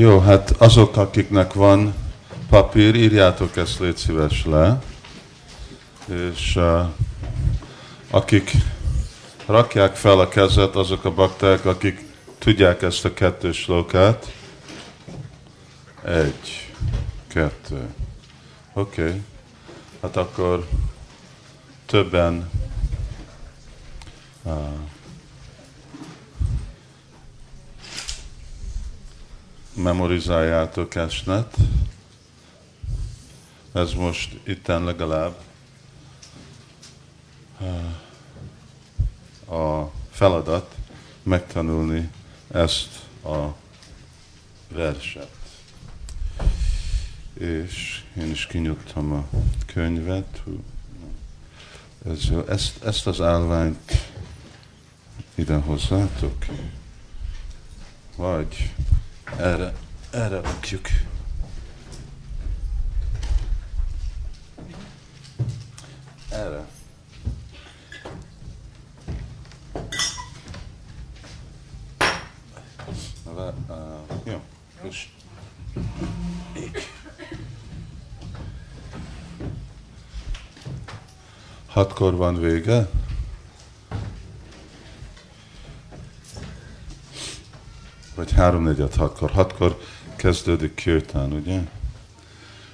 Jó, hát azok, akiknek van papír, írjátok ezt légy szíves le, és uh, akik rakják fel a kezet, azok a bakták, akik tudják ezt a kettős lókát. Egy, kettő. Oké. Okay. Hát akkor többen uh, memorizáljátok esnet. Ez most itten legalább a feladat megtanulni ezt a verset. És én is kinyittam a könyvet. Ez, ezt, ezt az állványt ide hozzátok? Vagy erre, erre rakjuk. Erre. Uh, jó, és így. Hatkor van vége? Vagy háromnegyed hatkor. Hatkor kezdődik kirtán, ugye?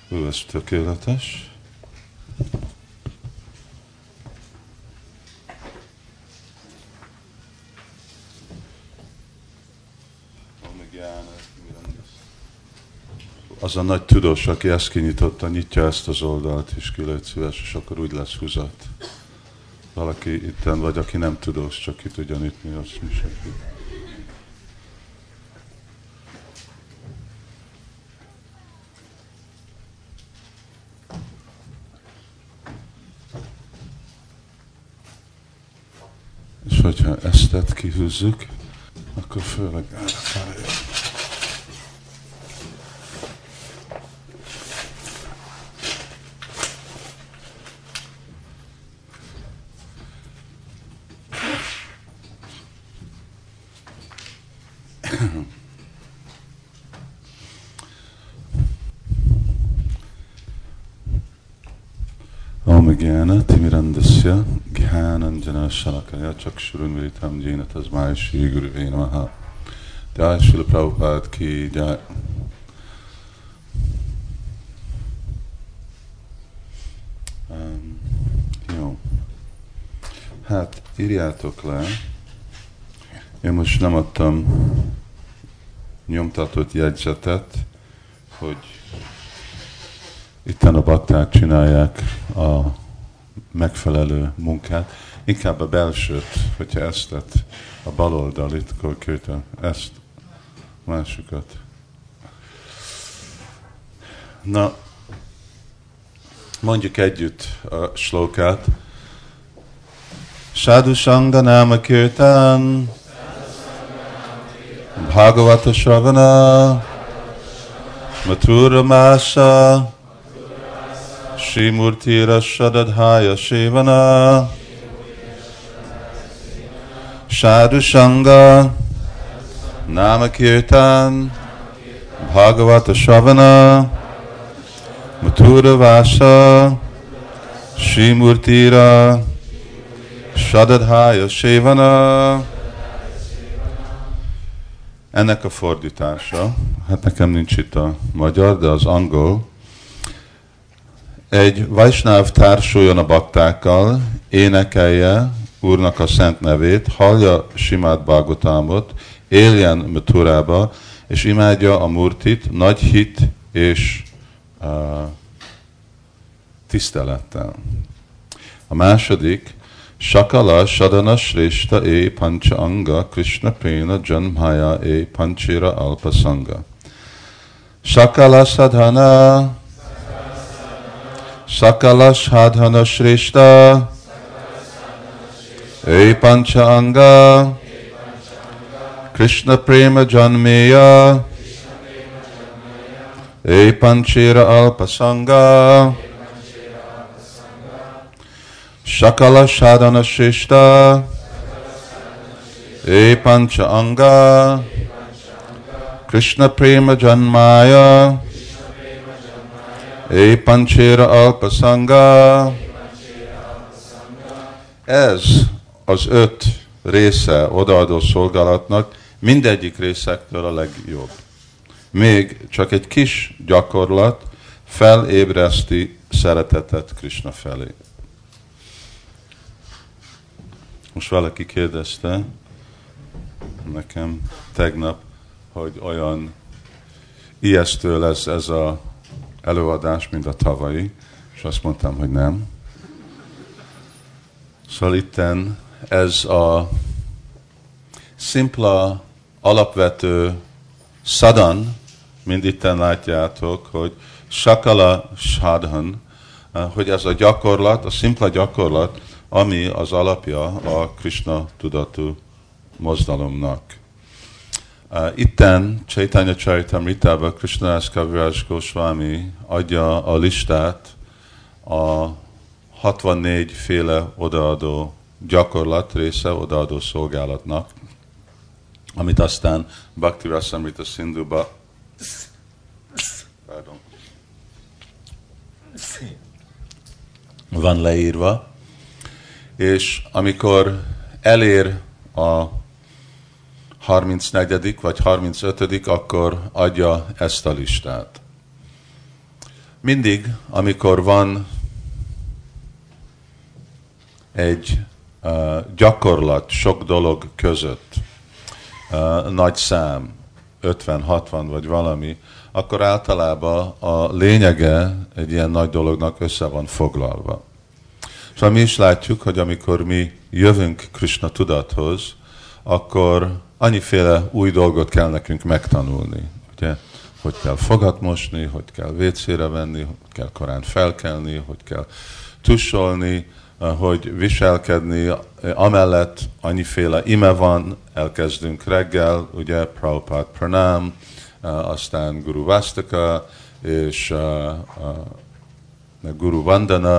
Ő, ez tökéletes. az a nagy tudós, aki ezt kinyitotta, nyitja ezt az oldalt, és ki szíves, és akkor úgy lesz húzat. Valaki itten, vagy aki nem tudós, csak ki tudja nyitni, azt mi segít. Hogyha ezt kihúzzuk, akkor főleg erre Gyana Timirandasya Gyananjana Shalakaya Chakshurunviritam Jena Tasmai Shri Guru Namaha Jai Srila Prabhupada ki Jai um, Jó. Hát írjátok le. Én most nem adtam nyomtatott jegyzetet, hogy itten a bakták csinálják a megfelelő munkát, inkább a belsőt, hogyha ezt tett, a bal oldalit, akkor kértem ezt, másikat. Na, mondjuk együtt a slókát. Sadhu Sangha Nama Kirtan Bhagavata Shravana Mathura Masa Shrimurtira Shadadhaya Shivana. Sadhu Sangha. Namakirtan. Bhagavata Shravana. Mathura Vasa. Shrimurtira Shadadhaya Shivana. Ennek a fordítása, hát nekem nincs itt a magyar, de az angol, egy Vajsnáv társuljon a baktákkal, énekelje Úrnak a szent nevét, hallja Simát Bhagavatamot, éljen Maturába, és imádja a Murtit nagy hit és uh, tisztelettel. A második, Sakala Sadana Shrishta E Pancha Anga Krishna Prena Janmaya E Panchira Alpasanga. Sakala Sadhana Sakala Sadhana Shrishta E Pancha Anga Krishna Prema Janmeya E Panchira Alpasanga Shakala Sadhana Shrishta E Pancha Anga Krishna Prema Janmaya É Panchera Alpasanga Ez az öt része odaadó szolgálatnak mindegyik részektől a legjobb. Még csak egy kis gyakorlat felébreszti szeretetet Krishna felé. Most valaki kérdezte nekem tegnap, hogy olyan ijesztő lesz ez a előadás, mint a tavalyi, és azt mondtam, hogy nem. Szóval itten ez a szimpla, alapvető szadan, mint itten látjátok, hogy sakala sadhan, hogy ez a gyakorlat, a szimpla gyakorlat, ami az alapja a Krishna tudatú mozdalomnak. Itten Chaitanya Charitamritában Krishnadas Kaviraj Goswami adja a listát a 64 féle odaadó gyakorlat része, odaadó szolgálatnak, amit aztán Bhakti Rasamrita Sindhuba van leírva, és amikor elér a 34. vagy 35. akkor adja ezt a listát. Mindig, amikor van egy uh, gyakorlat sok dolog között, uh, nagy szám, 50, 60 vagy valami, akkor általában a lényege egy ilyen nagy dolognak össze van foglalva. Szóval mi is látjuk, hogy amikor mi jövünk Krishna tudathoz, akkor annyiféle új dolgot kell nekünk megtanulni. Ugye? Hogy kell fogat mosni, hogy kell vécére venni, hogy kell korán felkelni, hogy kell tussolni, hogy viselkedni. Amellett annyiféle ime van, elkezdünk reggel, ugye Prabhupada Pranam, aztán Guru Vastaka, és Guru Vandana,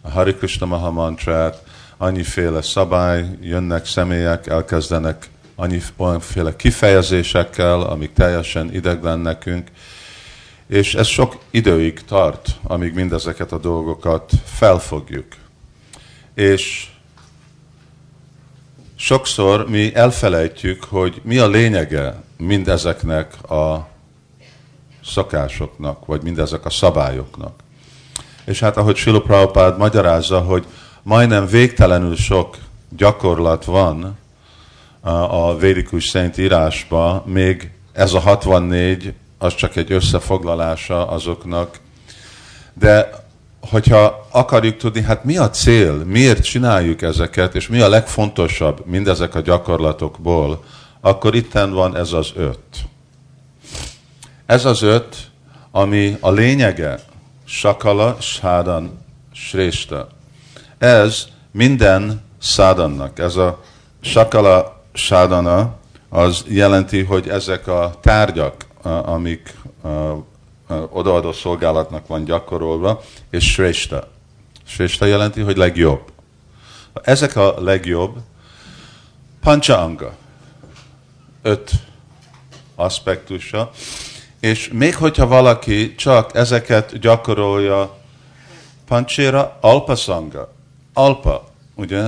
a Hari Krishna Mahamantrát, annyiféle szabály, jönnek személyek, elkezdenek annyi olyanféle kifejezésekkel, amik teljesen ideglen nekünk, és ez sok időig tart, amíg mindezeket a dolgokat felfogjuk. És sokszor mi elfelejtjük, hogy mi a lényege mindezeknek a szokásoknak, vagy mindezek a szabályoknak. És hát ahogy Silo Prabhupád magyarázza, hogy majdnem végtelenül sok gyakorlat van a védikus szent írásban, még ez a 64, az csak egy összefoglalása azoknak. De hogyha akarjuk tudni, hát mi a cél, miért csináljuk ezeket, és mi a legfontosabb mindezek a gyakorlatokból, akkor itten van ez az öt. Ez az öt, ami a lényege, Sakala, Sádan, Srésta. Ez minden szádannak. Ez a Sakala Sádana az jelenti, hogy ezek a tárgyak, amik odaadó szolgálatnak van gyakorolva, és Srésta. Srésta jelenti, hogy legjobb. Ezek a legjobb, Pancha Anga, öt aspektusa, és még hogyha valaki csak ezeket gyakorolja, Pancséra Alpasanga, Alpa, ugye,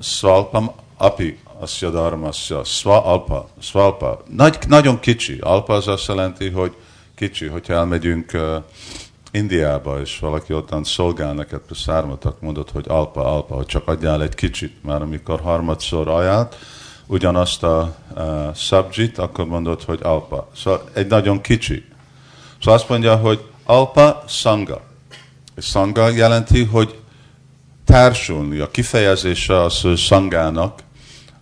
Svalpam Api, Asya Dharmasya, Sva Alpa, Svalpa. Nagy, nagyon kicsi. Alpa az azt jelenti, hogy kicsi. Hogyha elmegyünk uh, Indiába, és valaki ottan szolgál neked szármatak, mondod, hogy Alpa, Alpa, hogy csak adjál egy kicsit. Már amikor harmadszor ajánlt, ugyanazt a uh, subjit, akkor mondod, hogy Alpa. Szóval egy nagyon kicsi. Szóval azt mondja, hogy Alpa Sanga. És Sanga jelenti, hogy társulni. A kifejezése az, hogy Sangának,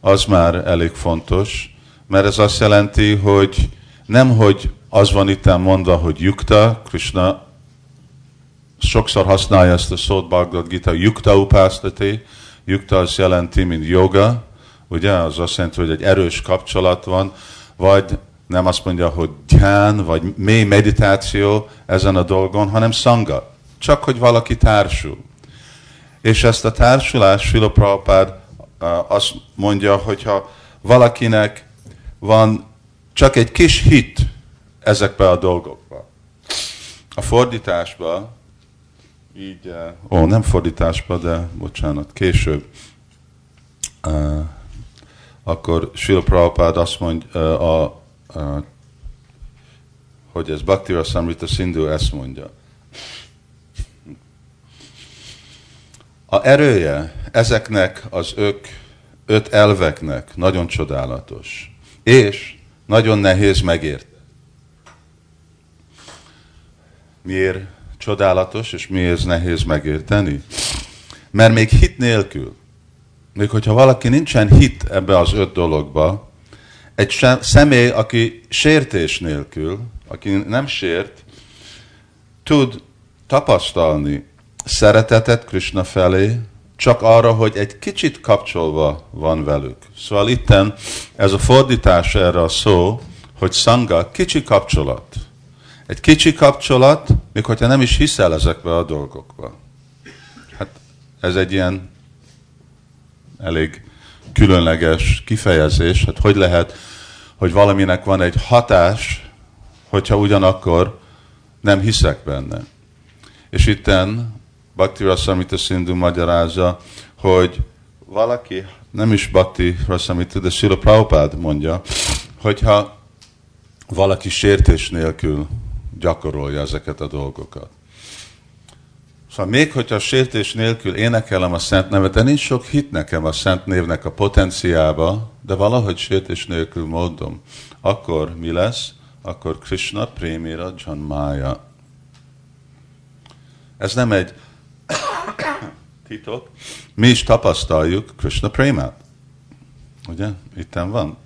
az már elég fontos, mert ez azt jelenti, hogy nem, hogy az van itt mondva, hogy yukta, Krishna sokszor használja ezt a szót Bhagavad Gita, yukta upásztati, yukta az jelenti, mint yoga, ugye, az azt jelenti, hogy egy erős kapcsolat van, vagy nem azt mondja, hogy gyán, vagy mély meditáció ezen a dolgon, hanem szanga. Csak, hogy valaki társul. És ezt a társulás, Sila Prabhupád azt mondja, hogyha valakinek van csak egy kis hit ezekbe a dolgokba. A fordításba, így, ó, nem fordításba, de bocsánat, később, uh, akkor Srila Prabhupád azt mondja, uh, a, a, hogy ez Bhakti Rasamrita Sindhu ezt mondja. A erője ezeknek az ök, öt elveknek nagyon csodálatos, és nagyon nehéz megérteni. Miért csodálatos, és miért nehéz megérteni? Mert még hit nélkül, még hogyha valaki nincsen hit ebbe az öt dologba, egy személy, aki sértés nélkül, aki nem sért, tud tapasztalni szeretetet Krishna felé, csak arra, hogy egy kicsit kapcsolva van velük. Szóval itten ez a fordítás erre a szó, hogy szanga, kicsi kapcsolat. Egy kicsi kapcsolat, még hogyha nem is hiszel ezekbe a dolgokba. Hát ez egy ilyen elég különleges kifejezés, hát hogy lehet, hogy valaminek van egy hatás, hogyha ugyanakkor nem hiszek benne. És itten Bhakti Rasamita Sindhu magyarázza, hogy valaki, nem is Bhakti Rasamita, de Sila Prabhupád mondja, hogyha valaki sértés nélkül gyakorolja ezeket a dolgokat. Szóval még hogyha sértés nélkül énekelem a Szent Nevet, de nincs sok hit nekem a Szent Névnek a potenciába, de valahogy sértés nélkül mondom, akkor mi lesz? Akkor Krishna prémira Janmaya. Ez nem egy titok. Mi is tapasztaljuk Krishna prémát. Ugye? Itten van.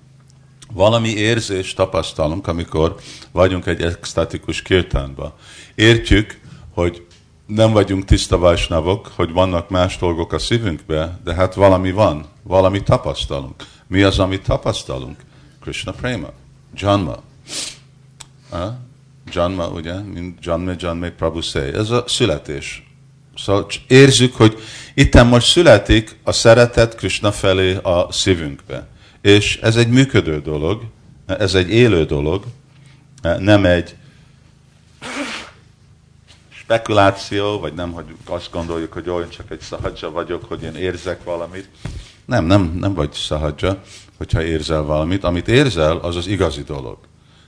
Valami érzést tapasztalunk, amikor vagyunk egy extatikus kirtánban. Értjük, hogy nem vagyunk tiszta vajsnavok, hogy vannak más dolgok a szívünkbe, de hát valami van, valami tapasztalunk. Mi az, amit tapasztalunk? Krishna Prema, Janma. Ha? Janma, ugye, mint Janme Janme Prabhu. Ez a születés. Szóval érzük, hogy itt most születik a szeretet Krishna felé a szívünkbe. És ez egy működő dolog, ez egy élő dolog, nem egy spekuláció, vagy nem, hogy azt gondoljuk, hogy olyan csak egy szahadzsa vagyok, hogy én érzek valamit. Nem, nem, nem vagy szahadzsa, hogyha érzel valamit. Amit érzel, az az igazi dolog.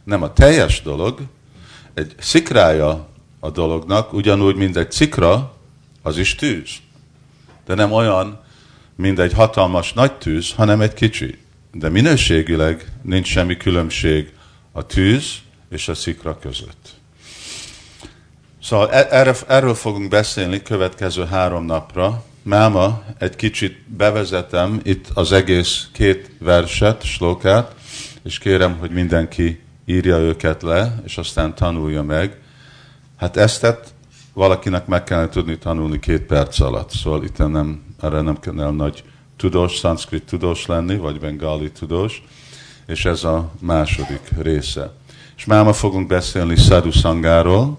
Nem a teljes dolog, egy szikrája a dolognak, ugyanúgy, mint egy cikra, az is tűz. De nem olyan, mint egy hatalmas nagy tűz, hanem egy kicsi. De minőségileg nincs semmi különbség a tűz és a szikra között. Szóval e- erről fogunk beszélni következő három napra. Máma egy kicsit bevezetem itt az egész két verset, slókát, és kérem, hogy mindenki írja őket le, és aztán tanulja meg. Hát ezt valakinek meg kellene tudni tanulni két perc alatt. Szóval itt nem, erre nem kell nagy tudós, szanszkrit tudós lenni, vagy bengali tudós, és ez a második része. És máma fogunk beszélni Sadhu Sangáról,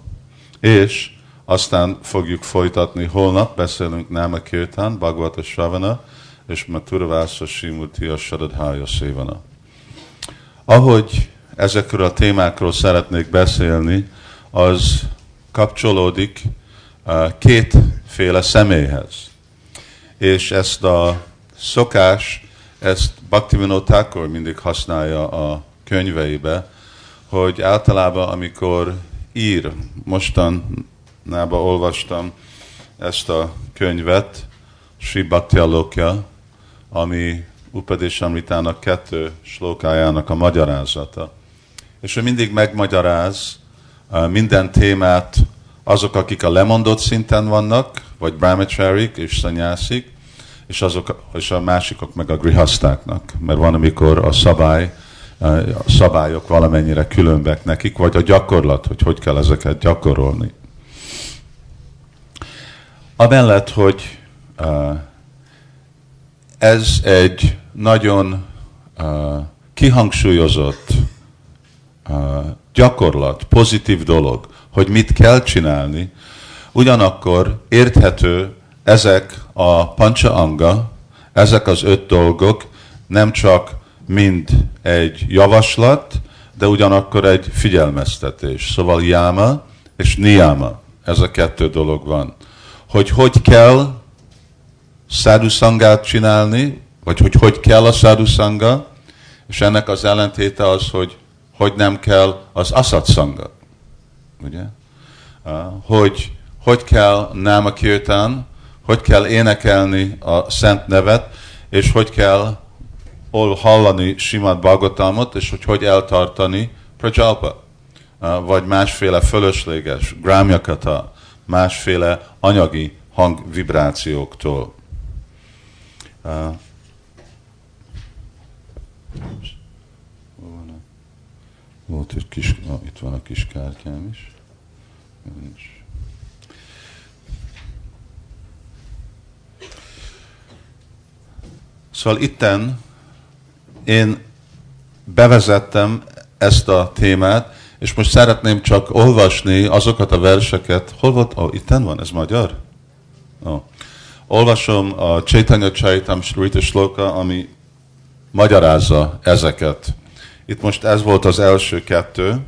és aztán fogjuk folytatni holnap, beszélünk Náma Kirtan, Bhagavata Sravana, és Maturvásza Simurti a Saradhája Szévana. Ahogy ezekről a témákról szeretnék beszélni, az kapcsolódik uh, kétféle személyhez. És ezt a szokás, ezt Bhaktivinoda Thakur mindig használja a könyveibe, hogy általában amikor ír, mostanában olvastam ezt a könyvet, Sri Bhakti Alokya, ami Upadeshamritának kettő slókájának a magyarázata. És ő mindig megmagyaráz minden témát azok, akik a lemondott szinten vannak, vagy brahmacharik és szanyászik, és, azok, és a másikok meg a grihasztáknak, mert van, amikor a szabály, a szabályok valamennyire különbek nekik, vagy a gyakorlat, hogy hogy kell ezeket gyakorolni. Amellett, hogy ez egy nagyon kihangsúlyozott gyakorlat, pozitív dolog, hogy mit kell csinálni, ugyanakkor érthető ezek a pancsa anga, ezek az öt dolgok nem csak mind egy javaslat, de ugyanakkor egy figyelmeztetés. Szóval jáma és niyama, ez a kettő dolog van. Hogy hogy kell szádhuszangát csinálni, vagy hogy hogy kell a szádhuszanga, és ennek az ellentéte az, hogy hogy nem kell az szanga. Ugye? Hogy hogy kell náma kirtán, hogy kell énekelni a szent nevet, és hogy kell hallani Simad Bhagavatamot, és hogy hogy eltartani Prajalpa, vagy másféle fölösleges grámjakata, másféle anyagi hangvibrációktól. Volt egy kis, ah, itt van a kis kártyám is. Nincs. Szóval itten én bevezettem ezt a témát, és most szeretném csak olvasni azokat a verseket. Hol volt? Oh, itten van, ez magyar? Oh. Olvasom a Chaitanya Chaitam Shrita Shloka, ami magyarázza ezeket. Itt most ez volt az első kettő,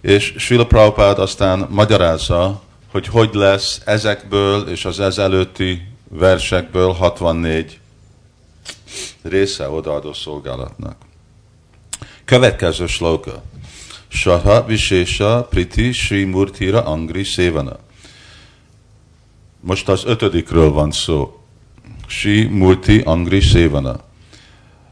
és Srila Prabhupád aztán magyarázza, hogy hogy lesz ezekből és az ezelőtti versekből 64 része odaadó szolgálatnak. Következő sloka. Saha Visésha Priti Sri Murtira Angri Sevana. Most az ötödikről van szó. Sri Murti Angri Sevana.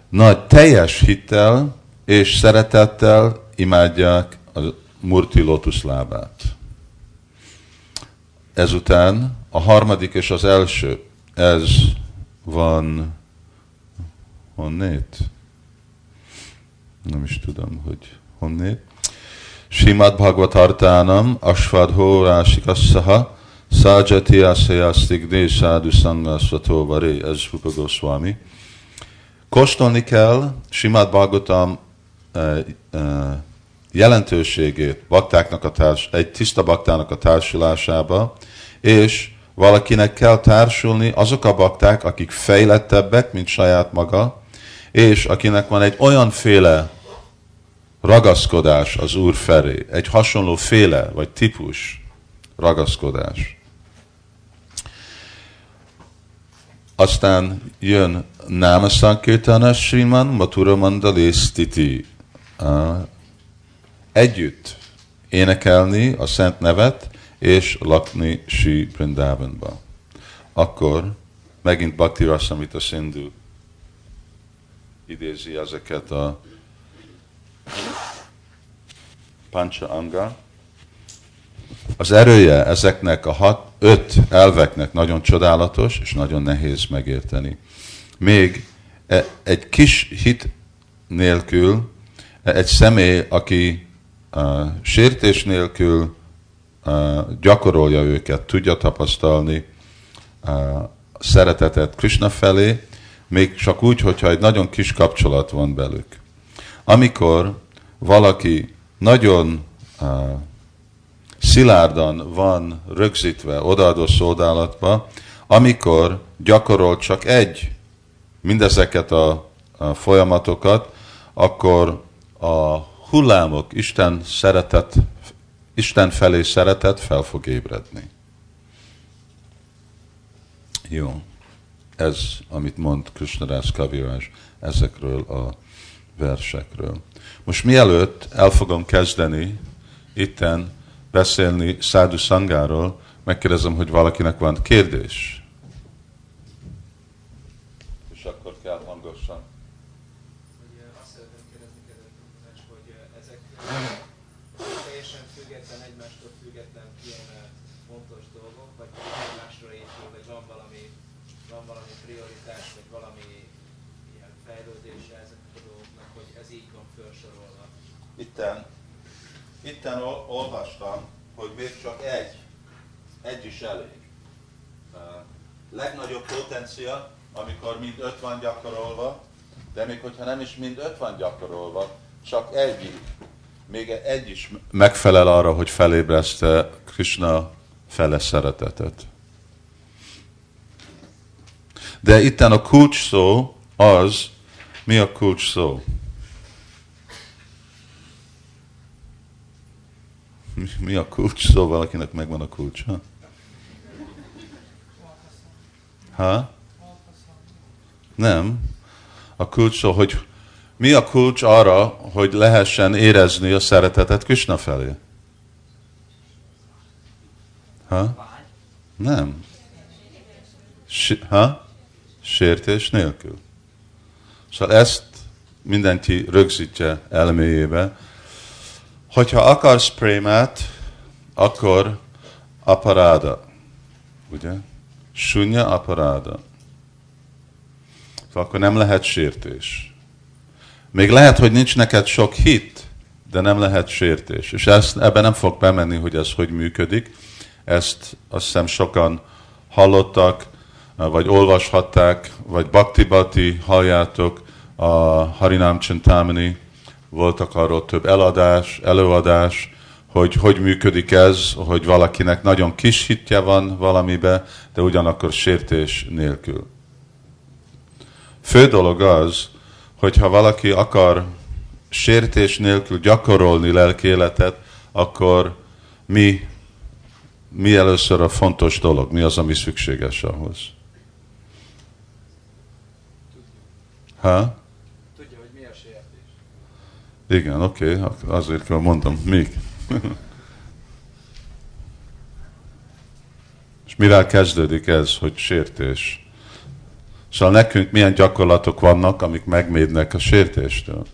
Nagy teljes hittel és szeretettel imádják a Murti lábát. Ezután a harmadik és az első, ez van honnét? Nem is tudom, hogy honnét. Simad Bhagavatartánam Ashvadho Rásikassaha Sajati Asayastigné Sádu Sangasvató Varé, ez Rupa Goswami. Kóstolni kell Simad Bhagavatam jelentőségét baktáknak a társ, egy tiszta baktának a társulásába, és valakinek kell társulni azok a bakták, akik fejlettebbek, mint saját maga, és akinek van egy olyan féle ragaszkodás az Úr felé, egy hasonló féle vagy típus ragaszkodás. Aztán jön Náma Sankirtana Sriman Matura Mandali Stiti. Együtt énekelni a szent nevet, és lakni Sri Brindavanba. Akkor megint Bhakti Rasamita Sindhu idézi ezeket a Pancha Anga. Az erője ezeknek a hat, öt elveknek nagyon csodálatos, és nagyon nehéz megérteni. Még e, egy kis hit nélkül, egy személy, aki uh, sértés nélkül uh, gyakorolja őket, tudja tapasztalni uh, szeretetet Krishna felé, még csak úgy, hogyha egy nagyon kis kapcsolat van belük. Amikor valaki nagyon uh, szilárdan van rögzítve odaadó szolgálatba, amikor gyakorol csak egy mindezeket a, a folyamatokat, akkor a hullámok, Isten szeretet, Isten felé szeretet fel fog ébredni. Jó ez, amit mond Krishnadász Kaviraj ezekről a versekről. Most mielőtt el fogom kezdeni itten beszélni Szádu Sangáról, megkérdezem, hogy valakinek van kérdés. Itten olvastam, hogy még csak egy, egy is elég. Legnagyobb potencia, amikor mind öt van gyakorolva, de még hogyha nem is mind öt van gyakorolva, csak egy, még egy is megfelel arra, hogy felébreszte Krishna fele szeretetet. De itten a kulcs szó az, mi a kulcs szó? Mi a kulcs? Szóval valakinek megvan a kulcs, ha? Nem. A kulcs hogy mi a kulcs arra, hogy lehessen érezni a szeretetet Krishna felé? Ha? Nem. Si- ha? Sértés nélkül. Szóval ezt mindenki rögzítje elméjébe. Hogyha akarsz prémát, akkor aparáda. Ugye? Sunya aparáda. Szóval akkor nem lehet sértés. Még lehet, hogy nincs neked sok hit, de nem lehet sértés. És ezt, ebben nem fog bemenni, hogy ez hogy működik. Ezt azt hiszem sokan hallottak, vagy olvashatták, vagy Bhakti Bhakti halljátok, a Harinam Chintamani, voltak arról több eladás, előadás, hogy hogy működik ez, hogy valakinek nagyon kis hitje van valamibe, de ugyanakkor sértés nélkül. Fő dolog az, hogyha valaki akar sértés nélkül gyakorolni lelki életet, akkor mi, mi először a fontos dolog, mi az, ami szükséges ahhoz? Ha? Tudja, hogy mi a sértés. Igen, oké, okay, azért kell mondom, még. És mivel kezdődik ez, hogy sértés? Szóval nekünk milyen gyakorlatok vannak, amik megmédnek a sértéstől?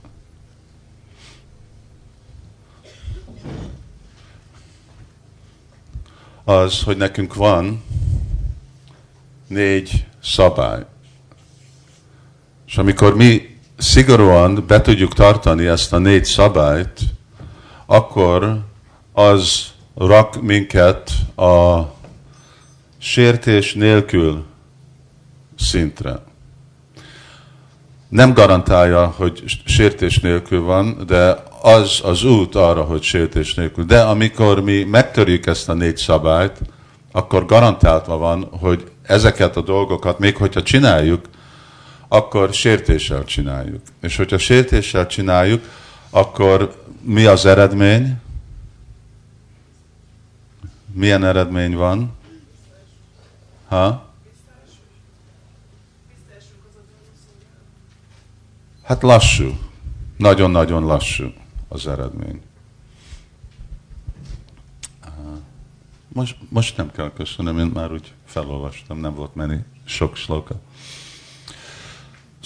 Az, hogy nekünk van négy szabály. És amikor mi szigorúan be tudjuk tartani ezt a négy szabályt, akkor az rak minket a sértés nélkül szintre. Nem garantálja, hogy sértés nélkül van, de az az út arra, hogy sértés nélkül. De amikor mi megtörjük ezt a négy szabályt, akkor garantáltva van, hogy ezeket a dolgokat, még hogyha csináljuk, akkor sértéssel csináljuk. És hogyha sértéssel csináljuk, akkor mi az eredmény? Milyen eredmény van? Ha? Hát lassú. Nagyon-nagyon lassú az eredmény. Most, most nem kell köszönöm, én már úgy felolvastam, nem volt menni sok sloka.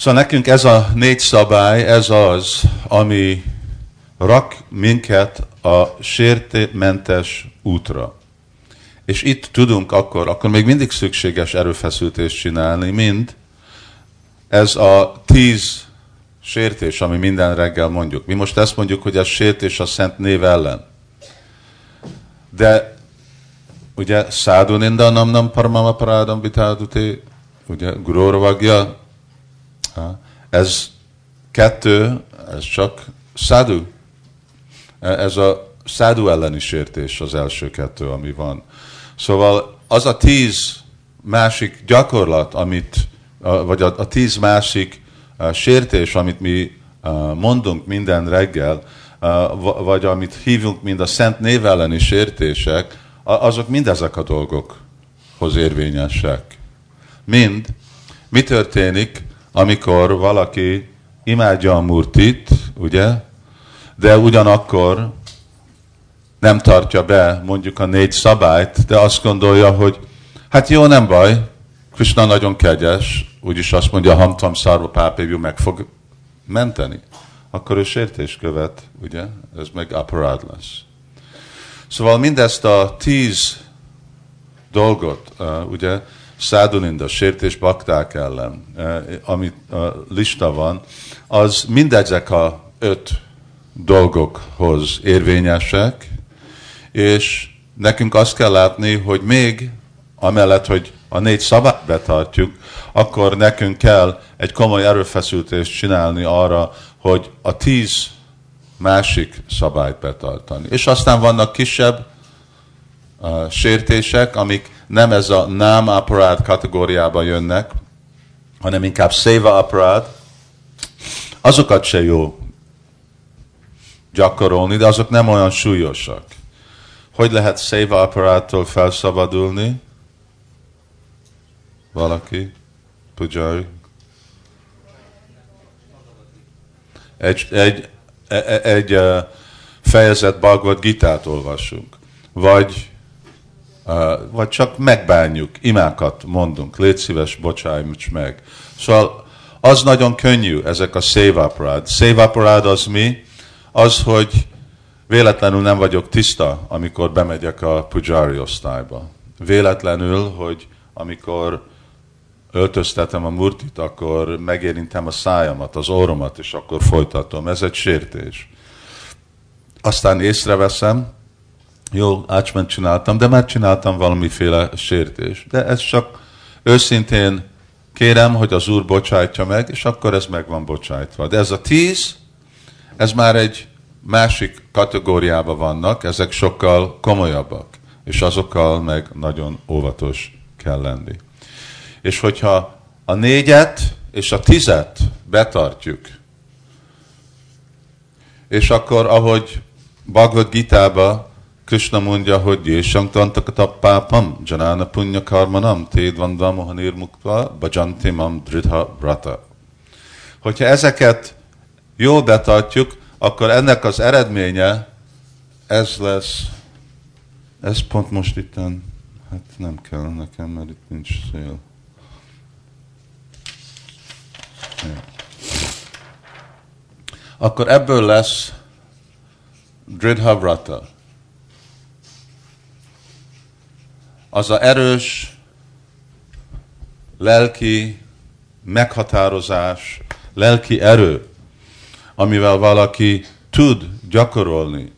Szóval nekünk ez a négy szabály, ez az, ami rak minket a sértémentes útra. És itt tudunk akkor, akkor még mindig szükséges erőfeszültést csinálni, mind ez a tíz sértés, ami minden reggel mondjuk. Mi most ezt mondjuk, hogy ez sértés a szent név ellen. De ugye száduninda nam nam parmama parádam vitáduté, ugye gurorvagja, ez kettő, ez csak szádu. Ez a szádu elleni sértés az első kettő, ami van. Szóval az a tíz másik gyakorlat, amit, vagy a, a tíz másik sértés, amit mi mondunk minden reggel, vagy amit hívunk, mind a szent név elleni sértések, azok mind ezek a dolgokhoz érvényesek. Mind. Mi történik, amikor valaki imádja a murtit, ugye, de ugyanakkor nem tartja be mondjuk a négy szabályt, de azt gondolja, hogy hát jó, nem baj, Krishna nagyon kegyes, úgyis azt mondja, hamtam szárva pápévjú meg fog menteni. Akkor ő sértés követ, ugye? Ez meg aparád lesz. Szóval mindezt a tíz dolgot, uh, ugye, száduninda, sértés bakták ellen, uh, amit lista van, az mindezek a öt dolgokhoz érvényesek, és nekünk azt kell látni, hogy még amellett, hogy a négy szabályt betartjuk, akkor nekünk kell egy komoly erőfeszültést csinálni arra, hogy a tíz másik szabályt betartani. És aztán vannak kisebb uh, sértések, amik nem ez a nám aparát kategóriába jönnek, hanem inkább széva aparát, azokat se jó gyakorolni, de azok nem olyan súlyosak. hogy lehet széva apparától felszabadulni? Valaki? Pujari? Egy, egy, egy, egy fejezet Bhagavad Gitát olvasunk, vagy, vagy csak megbánjuk, imákat mondunk, légy szíves, bocsájts meg. Szóval az nagyon könnyű, ezek a szévaparád. Szévaparád az mi? Az, hogy véletlenül nem vagyok tiszta, amikor bemegyek a pujari osztályba. Véletlenül, hogy amikor öltöztetem a murtit, akkor megérintem a szájamat, az orromat, és akkor folytatom. Ez egy sértés. Aztán észreveszem, jó, ácsment csináltam, de már csináltam valamiféle sértés. De ez csak őszintén kérem, hogy az Úr bocsájtja meg, és akkor ez meg van bocsájtva. De ez a tíz, ez már egy másik kategóriában vannak, ezek sokkal komolyabbak, és azokkal meg nagyon óvatos kell lenni. És hogyha a négyet és a tizet betartjuk, és akkor, ahogy Bhagavad Gita-ba Krishna mondja, hogy Jésang Tantakatappápam, Janana Punya Karmanam, Tédvandva Mohanir Mukva, Bajanti Mam Dridha Brata. Hogyha ezeket jól betartjuk, akkor ennek az eredménye ez lesz, ez pont most itt, hát nem kell nekem, mert itt nincs szél. Akkor ebből lesz Dridhavrata. Az a erős, lelki meghatározás, lelki erő, amivel valaki tud gyakorolni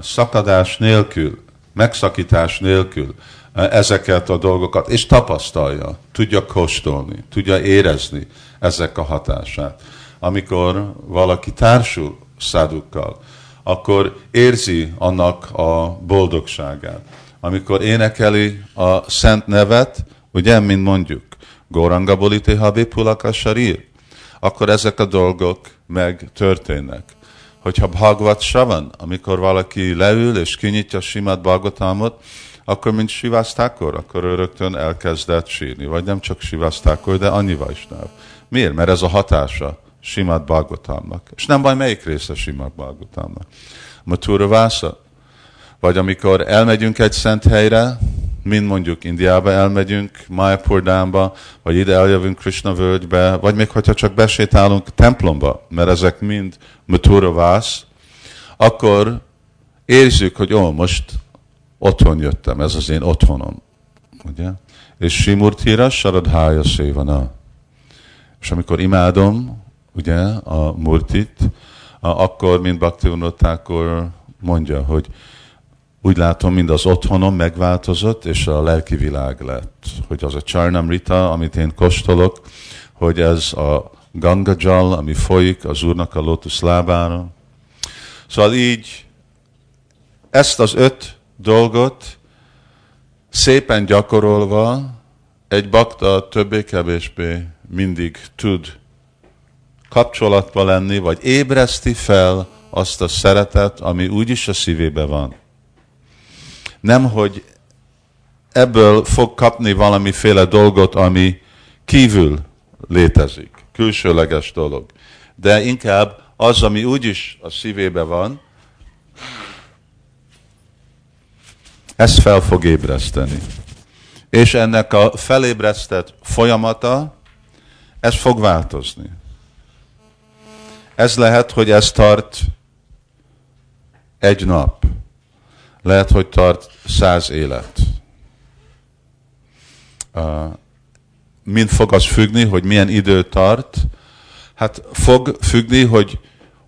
szakadás nélkül, megszakítás nélkül ezeket a dolgokat, és tapasztalja, tudja kóstolni, tudja érezni ezek a hatását. Amikor valaki társul szádukkal, akkor érzi annak a boldogságát. Amikor énekeli a szent nevet, ugye, mint mondjuk, Goranga Bolite Habe Pulaka Sarir, akkor ezek a dolgok meg történnek. Hogyha Bhagavad Savan, amikor valaki leül és kinyitja Simát Bhagavatamot, akkor mint Sivasztákor, akkor ő rögtön elkezdett sírni. Vagy nem csak Sivasztákor, de annyi Vajsnáv. Miért? Mert ez a hatása Simát Bhagavatamnak. És nem baj, melyik része Simát Bhagavatamnak. Matura Vásza. Vagy amikor elmegyünk egy szent helyre, mind mondjuk Indiába elmegyünk, Mayapurdámba, vagy ide eljövünk Krishna völgybe, vagy még hogyha csak besétálunk templomba, mert ezek mind Matura Vász, akkor érzük, hogy ó, most otthon jöttem, ez az én otthonom. Ugye? És Simurtira Saradhája Sévana. És amikor imádom, ugye, a Murtit, akkor, mint Bhaktivinotákor mondja, hogy úgy látom, mind az otthonom megváltozott, és a lelki világ lett. Hogy az a Charnam Rita, amit én kóstolok, hogy ez a Ganga Jal, ami folyik az Úrnak a lótusz lábára. Szóval így ezt az öt dolgot szépen gyakorolva egy bakta többé-kevésbé mindig tud kapcsolatba lenni, vagy ébreszti fel azt a szeretet, ami úgyis a szívébe van. Nem, hogy ebből fog kapni valamiféle dolgot, ami kívül létezik, külsőleges dolog. De inkább az, ami úgyis a szívébe van, ezt fel fog ébreszteni. És ennek a felébresztett folyamata, ez fog változni. Ez lehet, hogy ez tart egy nap. Lehet, hogy tart száz élet. mind fog az függni, hogy milyen idő tart? Hát fog függni, hogy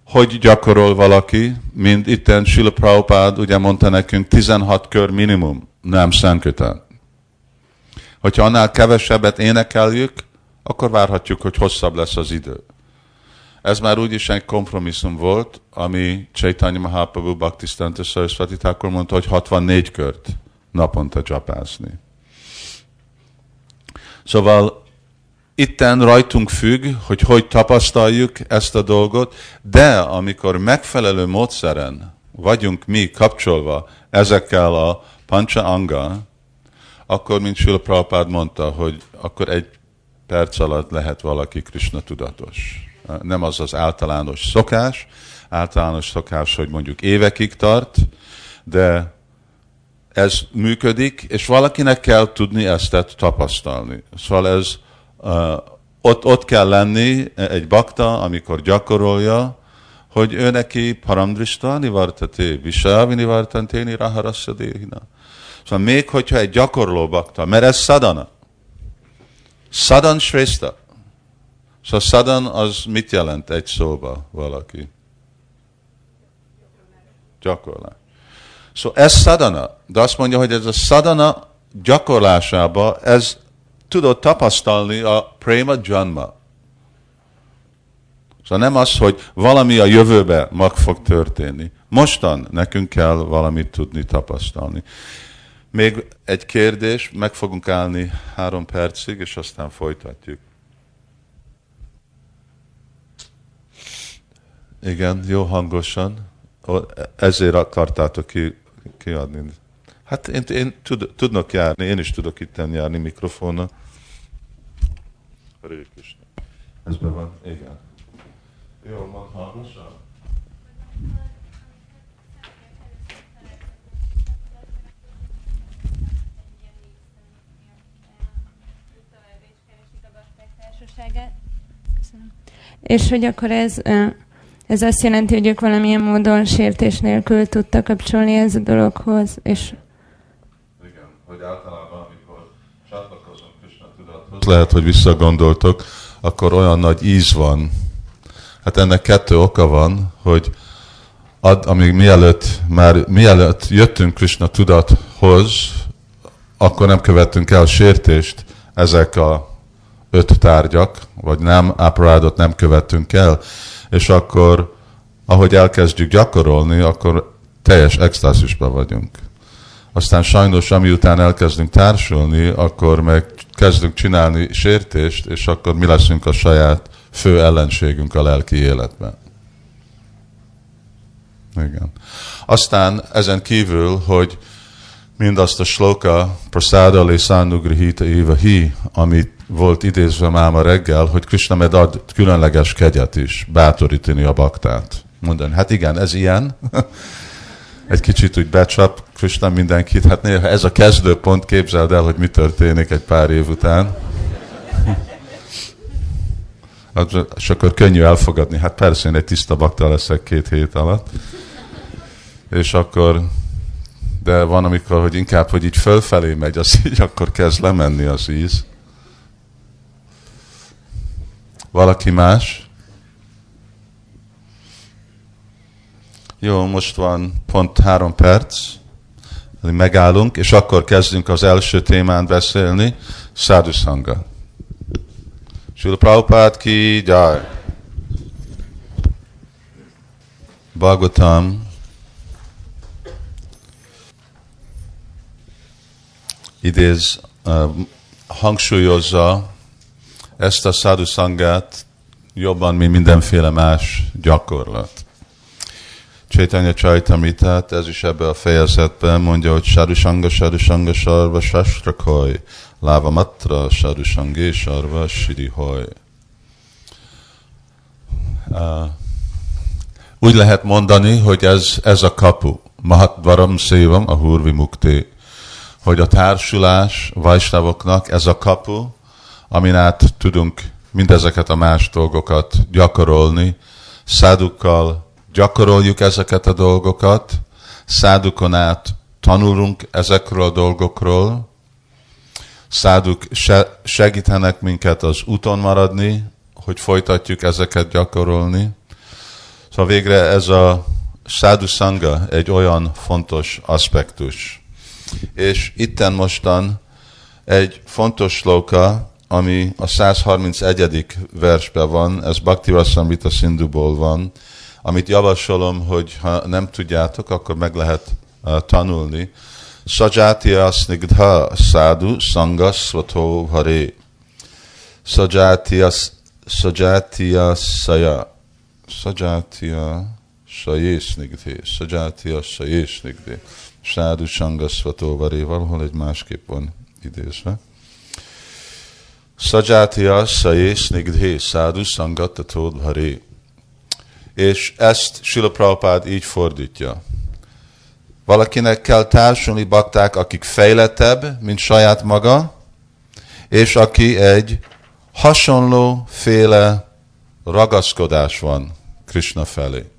hogy gyakorol valaki, mint itten Sila Prabhupád ugye mondta nekünk 16 kör minimum, nem szentköten. Hogyha annál kevesebbet énekeljük, akkor várhatjuk, hogy hosszabb lesz az idő. Ez már úgyis egy kompromisszum volt, ami Chaitanya Mahaprabhu Bhaktisztanta Saraswati akkor mondta, hogy 64 kört naponta csapázni. Szóval itten rajtunk függ, hogy hogy tapasztaljuk ezt a dolgot, de amikor megfelelő módszeren vagyunk mi kapcsolva ezekkel a pancha anga, akkor, mint Sula Prabhupád mondta, hogy akkor egy perc alatt lehet valaki Krishna tudatos. Nem az az általános szokás, általános szokás, hogy mondjuk évekig tart, de ez működik, és valakinek kell tudni ezt tapasztalni. Szóval ez uh, ott, ott kell lenni egy bakta, amikor gyakorolja, hogy ő neki paramdrista nivartate, visávi nivartanténi raharasya déhina. Szóval még hogyha egy gyakorló bakta, mert ez szadana. Sadan shresta. Szóval sadan az mit jelent egy szóba valaki? Gyakorlás. Szóval ez szadana, de azt mondja, hogy ez a szadana gyakorlásába, ez tudod tapasztalni a prema janma. Szóval nem az, hogy valami a jövőbe mag fog történni. Mostan nekünk kell valamit tudni tapasztalni. Még egy kérdés, meg fogunk állni három percig, és aztán folytatjuk. Igen, jó hangosan. Ezért akartátok ki, kiadni. Hát én, én tud, tudnak járni, én is tudok itt járni mikrofonnal. Krishna. Ez be van, igen. Jó, mond hangosan. És hogy akkor ez, ez azt jelenti, hogy ők valamilyen módon sértés nélkül tudtak kapcsolni ez a dologhoz, és... Igen, hogy általában, amikor csatlakozunk Krishna tudathoz, lehet, hogy visszagondoltok, akkor olyan nagy íz van. Hát ennek kettő oka van, hogy ad, amíg mielőtt, már mielőtt jöttünk Krishna tudathoz, akkor nem követtünk el sértést ezek a öt tárgyak, vagy nem, aparádot nem követtünk el, és akkor, ahogy elkezdjük gyakorolni, akkor teljes extázisban vagyunk. Aztán sajnos, amiután elkezdünk társulni, akkor meg kezdünk csinálni sértést, és akkor mi leszünk a saját fő ellenségünk a lelki életben. Igen. Aztán ezen kívül, hogy mindazt a sloka, prasada le sanugrihita eva hi, amit volt idézve már ma reggel, hogy Krishna med ad különleges kegyet is, bátorítani a baktát. Mondani, hát igen, ez ilyen. egy kicsit úgy becsap Krishna mindenkit. Hát néha ez a kezdőpont, képzeld el, hogy mi történik egy pár év után. És akkor könnyű elfogadni. Hát persze, én egy tiszta bakta leszek két hét alatt. És akkor de van, amikor, hogy inkább, hogy így fölfelé megy, az így akkor kezd lemenni az íz. Valaki más? Jó, most van pont három perc, megállunk, és akkor kezdünk az első témán beszélni, Sadhusanga. Sula Prabhupád ki jaj. Bhagavatam idéz, uh, hangsúlyozza ezt a sadhu sangát jobban, mint mindenféle más gyakorlat. Chaitanya Csajtamitát, ez is ebbe a fejezetben mondja, hogy sadhu sanga, sadhu sanga, sarva, sastrakoj, láva matra, sadhu sangé, sarva, sirihoj. Uh, úgy lehet mondani, hogy ez, ez a kapu. Mahatvaram szévam, a hurvi mukti. Hogy a társulás Vajsnavoknak ez a kapu, amin át tudunk mindezeket a más dolgokat gyakorolni. Szádukkal gyakoroljuk ezeket a dolgokat, szádukon át tanulunk ezekről a dolgokról, száduk segítenek minket az úton maradni, hogy folytatjuk ezeket gyakorolni. Szóval végre ez a szádu sanga egy olyan fontos aspektus. És itten mostan egy fontos lóka, ami a 131. versben van, ez Bhakti Rasamrita Sindhuból van, amit javasolom, hogy ha nem tudjátok, akkor meg lehet uh, tanulni. Sajatya snigdha sadhu sanga svato hare. Sajatya, sajatya saya. Sajatya Sajé Snigdé, Sajátia Sajé Snigdé, Sádu Sangasvatóvaré, valahol egy másképp van idézve. Sajátia Sajé Snigdé, Sádu Sangatatodharé. És ezt Sila Prabhupád így fordítja. Valakinek kell társulni bakták, akik fejlettebb, mint saját maga, és aki egy hasonló féle ragaszkodás van Krishna felé.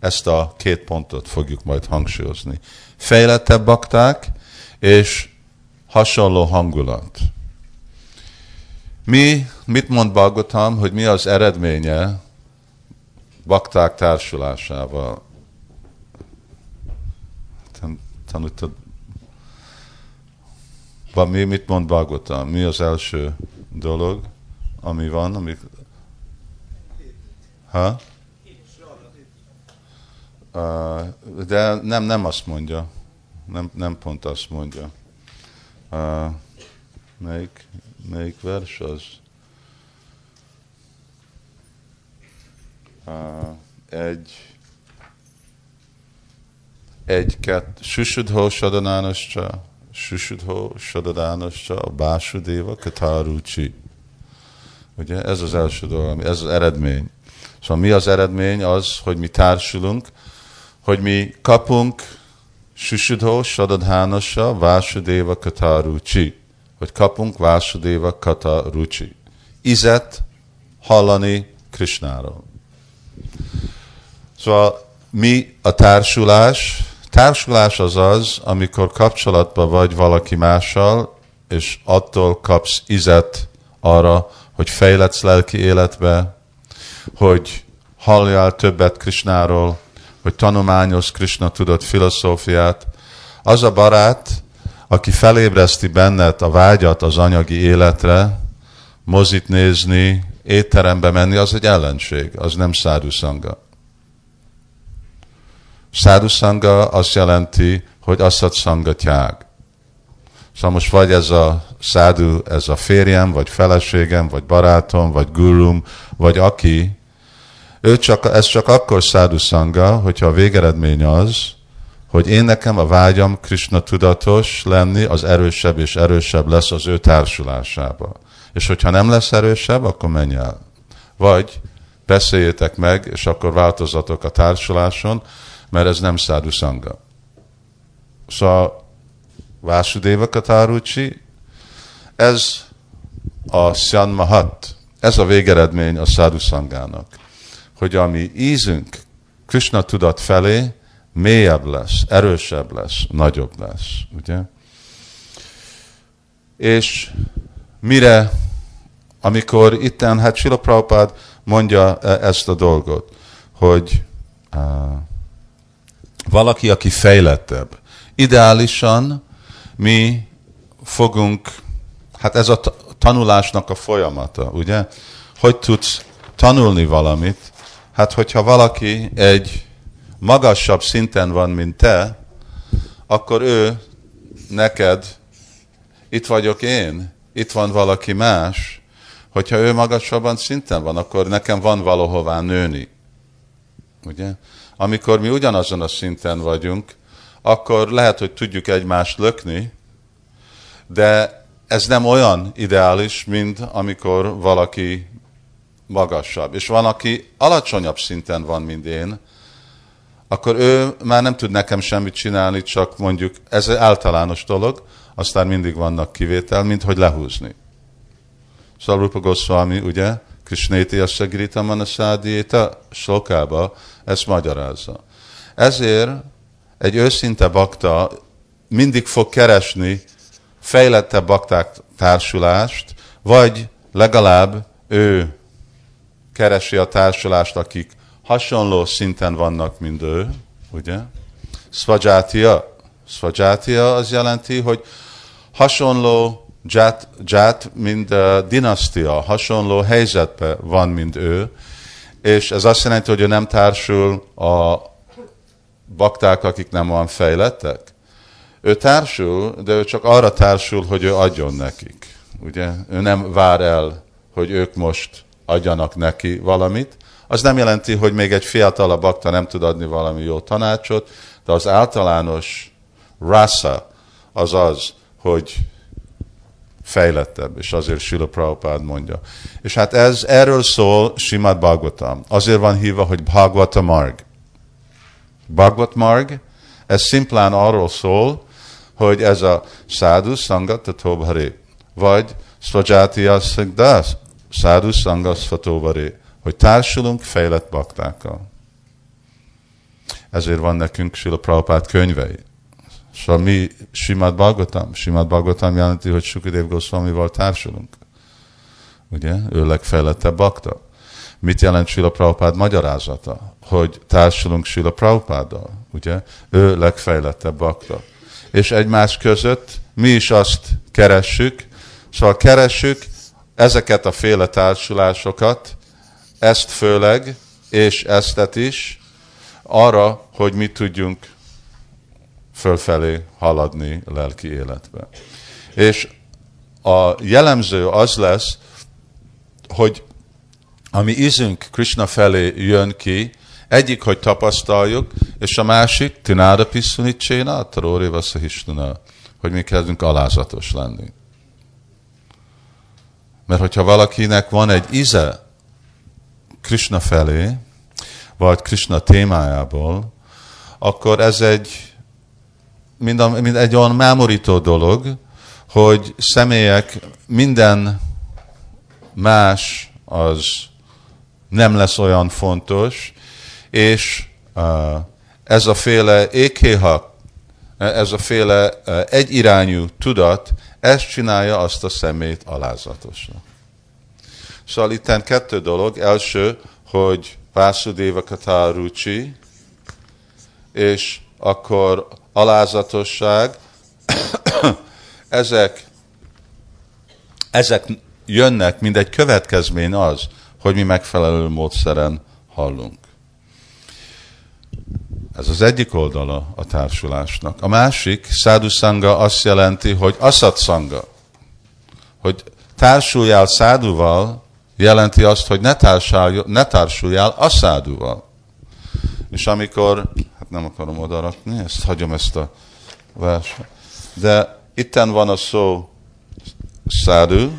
Ezt a két pontot fogjuk majd hangsúlyozni. Fejlettebb bakták, és hasonló hangulat. Mi, mit mond Bhagavatam, hogy mi az eredménye bakták társulásával? Tanultad? Mi, mit mond Bhagavatam? Mi az első dolog, ami van, ami... Ha? De nem, nem azt mondja. Nem, nem pont azt mondja. Uh, melyik, melyik vers az? Uh, egy egy, kett, Susudho Sadanánoscsa, Susudho Sadanánoscsa, a Básudéva Katarucsi. Ugye ez az első dolog, ez az eredmény. Szóval mi az eredmény? Az, hogy mi társulunk, hogy mi kapunk Susudho Sadadhánasa Vásudéva Katarucsi. Hogy kapunk Vásudéva Katarucsi. Izet hallani Krishnáról. Szóval mi a társulás? Társulás az az, amikor kapcsolatban vagy valaki mással, és attól kapsz izet arra, hogy fejletsz lelki életbe, hogy halljál többet Krisnáról, hogy tanulmányos Krishna tudott filozófiát. Az a barát, aki felébreszti benned a vágyat az anyagi életre, mozit nézni, étterembe menni, az egy ellenség, az nem szanga. Száduszanga azt jelenti, hogy asszat szangatyág. Szóval most vagy ez a szádu, ez a férjem, vagy feleségem, vagy barátom, vagy gurum, vagy aki, ő csak, ez csak akkor szádu szanga, hogyha a végeredmény az, hogy én nekem a vágyam Krishna tudatos lenni, az erősebb és erősebb lesz az ő társulásába. És hogyha nem lesz erősebb, akkor menj el. Vagy beszéljétek meg, és akkor változatok a társuláson, mert ez nem szádu szanga. Szóval Vásudéva Katarucsi, ez a Szyan Mahat, ez a végeredmény a szádu szangának, hogy ami ízünk Krishna tudat felé, mélyebb lesz, erősebb lesz, nagyobb lesz, ugye? És mire, amikor itten, hát Sila Prabhupád mondja e- ezt a dolgot, hogy uh, valaki, aki fejlettebb. Ideálisan mi fogunk, hát ez a tanulásnak a folyamata, ugye? Hogy tudsz tanulni valamit? Hát, hogyha valaki egy magasabb szinten van, mint te, akkor ő neked, itt vagyok én, itt van valaki más, hogyha ő magasabban szinten van, akkor nekem van valahová nőni. Ugye? amikor mi ugyanazon a szinten vagyunk, akkor lehet, hogy tudjuk egymást lökni, de ez nem olyan ideális, mint amikor valaki magasabb. És van, aki alacsonyabb szinten van, mint én, akkor ő már nem tud nekem semmit csinálni, csak mondjuk, ez egy általános dolog, aztán mindig vannak kivétel, mint hogy lehúzni. Szóval Rupa Goswami, ugye, Krishnéti a Sagirita Manasádiéta sokába ezt magyarázza. Ezért egy őszinte bakta mindig fog keresni fejlettebb bakták társulást, vagy legalább ő keresi a társulást, akik hasonló szinten vannak, mint ő, ugye? Svajátia. Svajátia az jelenti, hogy hasonló ját, ját mint uh, dinasztia, hasonló helyzetben van, mint ő, és ez azt jelenti, hogy ő nem társul a bakták, akik nem olyan fejlettek. Ő társul, de ő csak arra társul, hogy ő adjon nekik. Ugye? Ő nem vár el, hogy ők most adjanak neki valamit. Az nem jelenti, hogy még egy fiatalabb bakta nem tud adni valami jó tanácsot, de az általános rasa az az, hogy fejlettebb, és azért Sila Prabhupád mondja. És hát ez, erről szól Simad Bhagavatam. Azért van hívva, hogy Bhagavata Marg. Bhagavat Marg, ez szimplán arról szól, hogy ez a szádu sangat tatóbhari, vagy svajatiya szigdas, szádu sangat svatóbhari, hogy társulunk fejlett baktákkal. Ezért van nekünk Sila Prabhupád könyvei. Szóval mi Simad Bhagavatam, Simad Bhagavatam jelenti, hogy Sukadev Goswamival társulunk. Ugye? Ő legfejlettebb bakta. Mit jelent Sila Prabhupád magyarázata? Hogy társulunk Sila Prabhupáddal. Ugye? Ő legfejlettebb bakta. És egymás között mi is azt keressük, szóval keressük ezeket a féle társulásokat, ezt főleg, és eztet is, arra, hogy mi tudjunk fölfelé haladni lelki életbe. És a jellemző az lesz, hogy ami ízünk Krishna felé jön ki, egyik, hogy tapasztaljuk, és a másik, tinára piszunitséna, taróri vaszahisnuna, hogy mi kezdünk alázatos lenni. Mert hogyha valakinek van egy íze Krishna felé, vagy Krishna témájából, akkor ez egy mind, a, mind egy olyan mámorító dolog, hogy személyek minden más az nem lesz olyan fontos, és ez a féle ékéha, ez a féle egyirányú tudat, ezt csinálja azt a szemét alázatosra. Szóval itt kettő dolog. Első, hogy Vásudéva Katarucsi, és akkor alázatosság, ezek, ezek jönnek, mint egy következmény az, hogy mi megfelelő módszeren hallunk. Ez az egyik oldala a társulásnak. A másik, szádusanga azt jelenti, hogy szanga. Hogy társuljál száduval, jelenti azt, hogy ne, ne társuljál aszáduval. És amikor nem akarom odarakni, ezt hagyom ezt a verset. De itten van a szó szádu,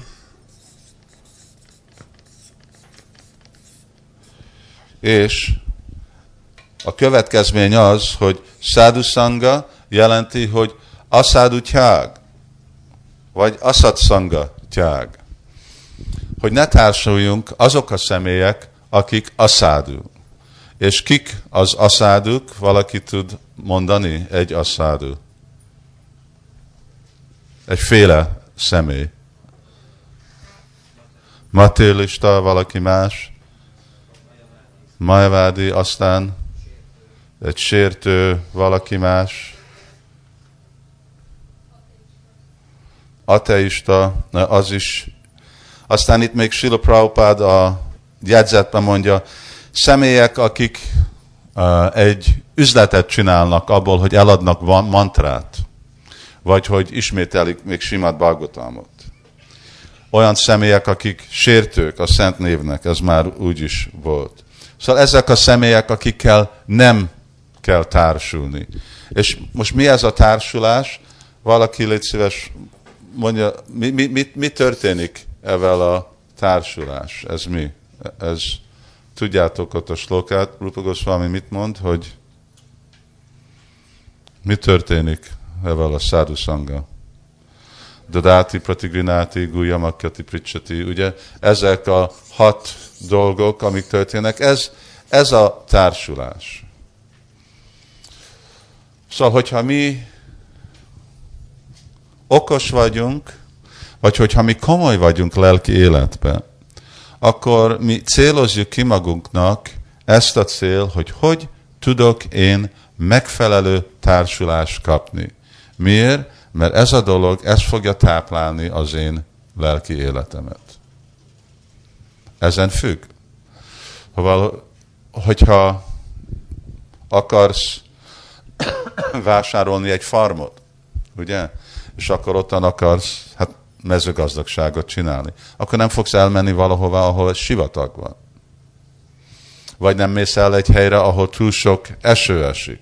és a következmény az, hogy szádu jelenti, hogy aszádu tyág, vagy aszat szanga tyág. Hogy ne társuljunk azok a személyek, akik aszádu. És kik az aszáduk? Valaki tud mondani egy aszádu? Egyféle személy. Matélista, valaki más. Majavádi, aztán egy sértő, valaki más. Ateista, az is. Aztán itt még Sila Prabhupád a jegyzetben mondja, személyek, akik egy üzletet csinálnak abból, hogy eladnak mantrát, vagy hogy ismételik még simát Bhagavatamot. Olyan személyek, akik sértők a szent névnek, ez már úgy is volt. Szóval ezek a személyek, akikkel nem kell társulni. És most mi ez a társulás? Valaki légy szíves, mondja, mi, mi, mi, mi történik ezzel a társulás? Ez mi? Ez Tudjátok ott a slokát, Rupa Goswami mit mond, hogy mi történik ezzel a szádu szanga? Dadati, Pratigrináti, Guyamakati, Pricsati, ugye ezek a hat dolgok, amik történnek, ez, ez a társulás. Szóval, hogyha mi okos vagyunk, vagy hogyha mi komoly vagyunk lelki életben, akkor mi célozzuk ki magunknak ezt a cél, hogy hogy tudok én megfelelő társulást kapni. Miért? Mert ez a dolog, ez fogja táplálni az én lelki életemet. Ezen függ. Hogyha akarsz vásárolni egy farmot, ugye? És akkor ottan akarsz, hát mezőgazdagságot csinálni. Akkor nem fogsz elmenni valahova, ahol sivatag van. vagy nem mész el egy helyre, ahol túl sok eső esik.